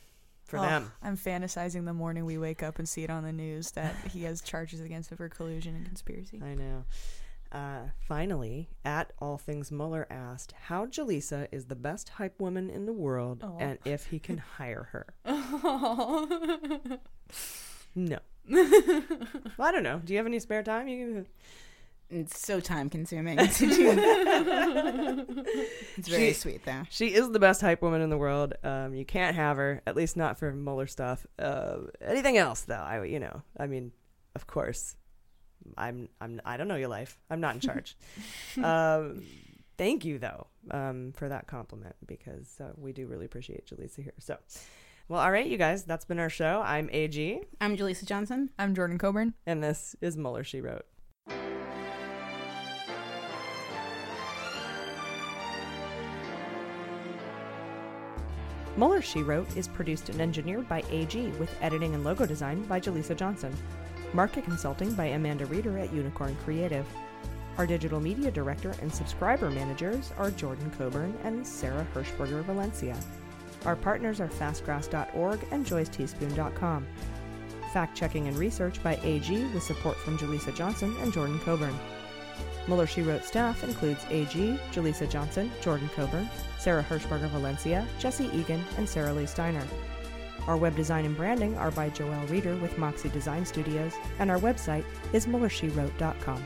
Speaker 1: for
Speaker 10: Oh,
Speaker 1: them.
Speaker 10: I'm fantasizing the morning we wake up and see it on the news that he has charges against him for collusion and conspiracy.
Speaker 1: I know. Uh, finally, at All Things Mueller asked how Jaleesa is the best hype woman in the world
Speaker 10: Aw.
Speaker 1: and if he can hire her. No. well, I don't know. Do you have any spare time? You can.
Speaker 8: It's so time consuming it's very
Speaker 1: She-
Speaker 8: sweet though.
Speaker 1: She is the best hype woman in the world. Um, you can't have her, at least not for Mueller stuff. Uh, anything else, though, I you know, I mean, of course, I'm I'm I don't know your life. I'm not in charge. um, thank you though um, for that compliment because uh, we do really appreciate Jaleesa here. So, well, all right, you guys, that's been our show. I'm Ag,
Speaker 8: I'm Jaleesa Johnson.
Speaker 10: I'm Jordan Coburn.
Speaker 1: and this is Mueller She Wrote. Mueller She Wrote is produced and engineered by AG with editing and logo design by Jaleesa Johnson. Market consulting by Amanda Reeder at Unicorn Creative. Our digital media director and subscriber managers are Jordan Coburn and Sarah Hirschberger Valencia. Our partners are fastgrass.org and joysteaspoon.com. Fact checking and research by AG with support from Jaleesa Johnson and Jordan Coburn. Mueller She Wrote staff includes AG, Jaleesa Johnson, Jordan Coburn, Sarah Hirschberger Valencia, Jesse Egan, and Sarah Lee Steiner. Our web design and branding are by Joelle Reeder with Moxie Design Studios, and our website is MuellerSheWrote.com.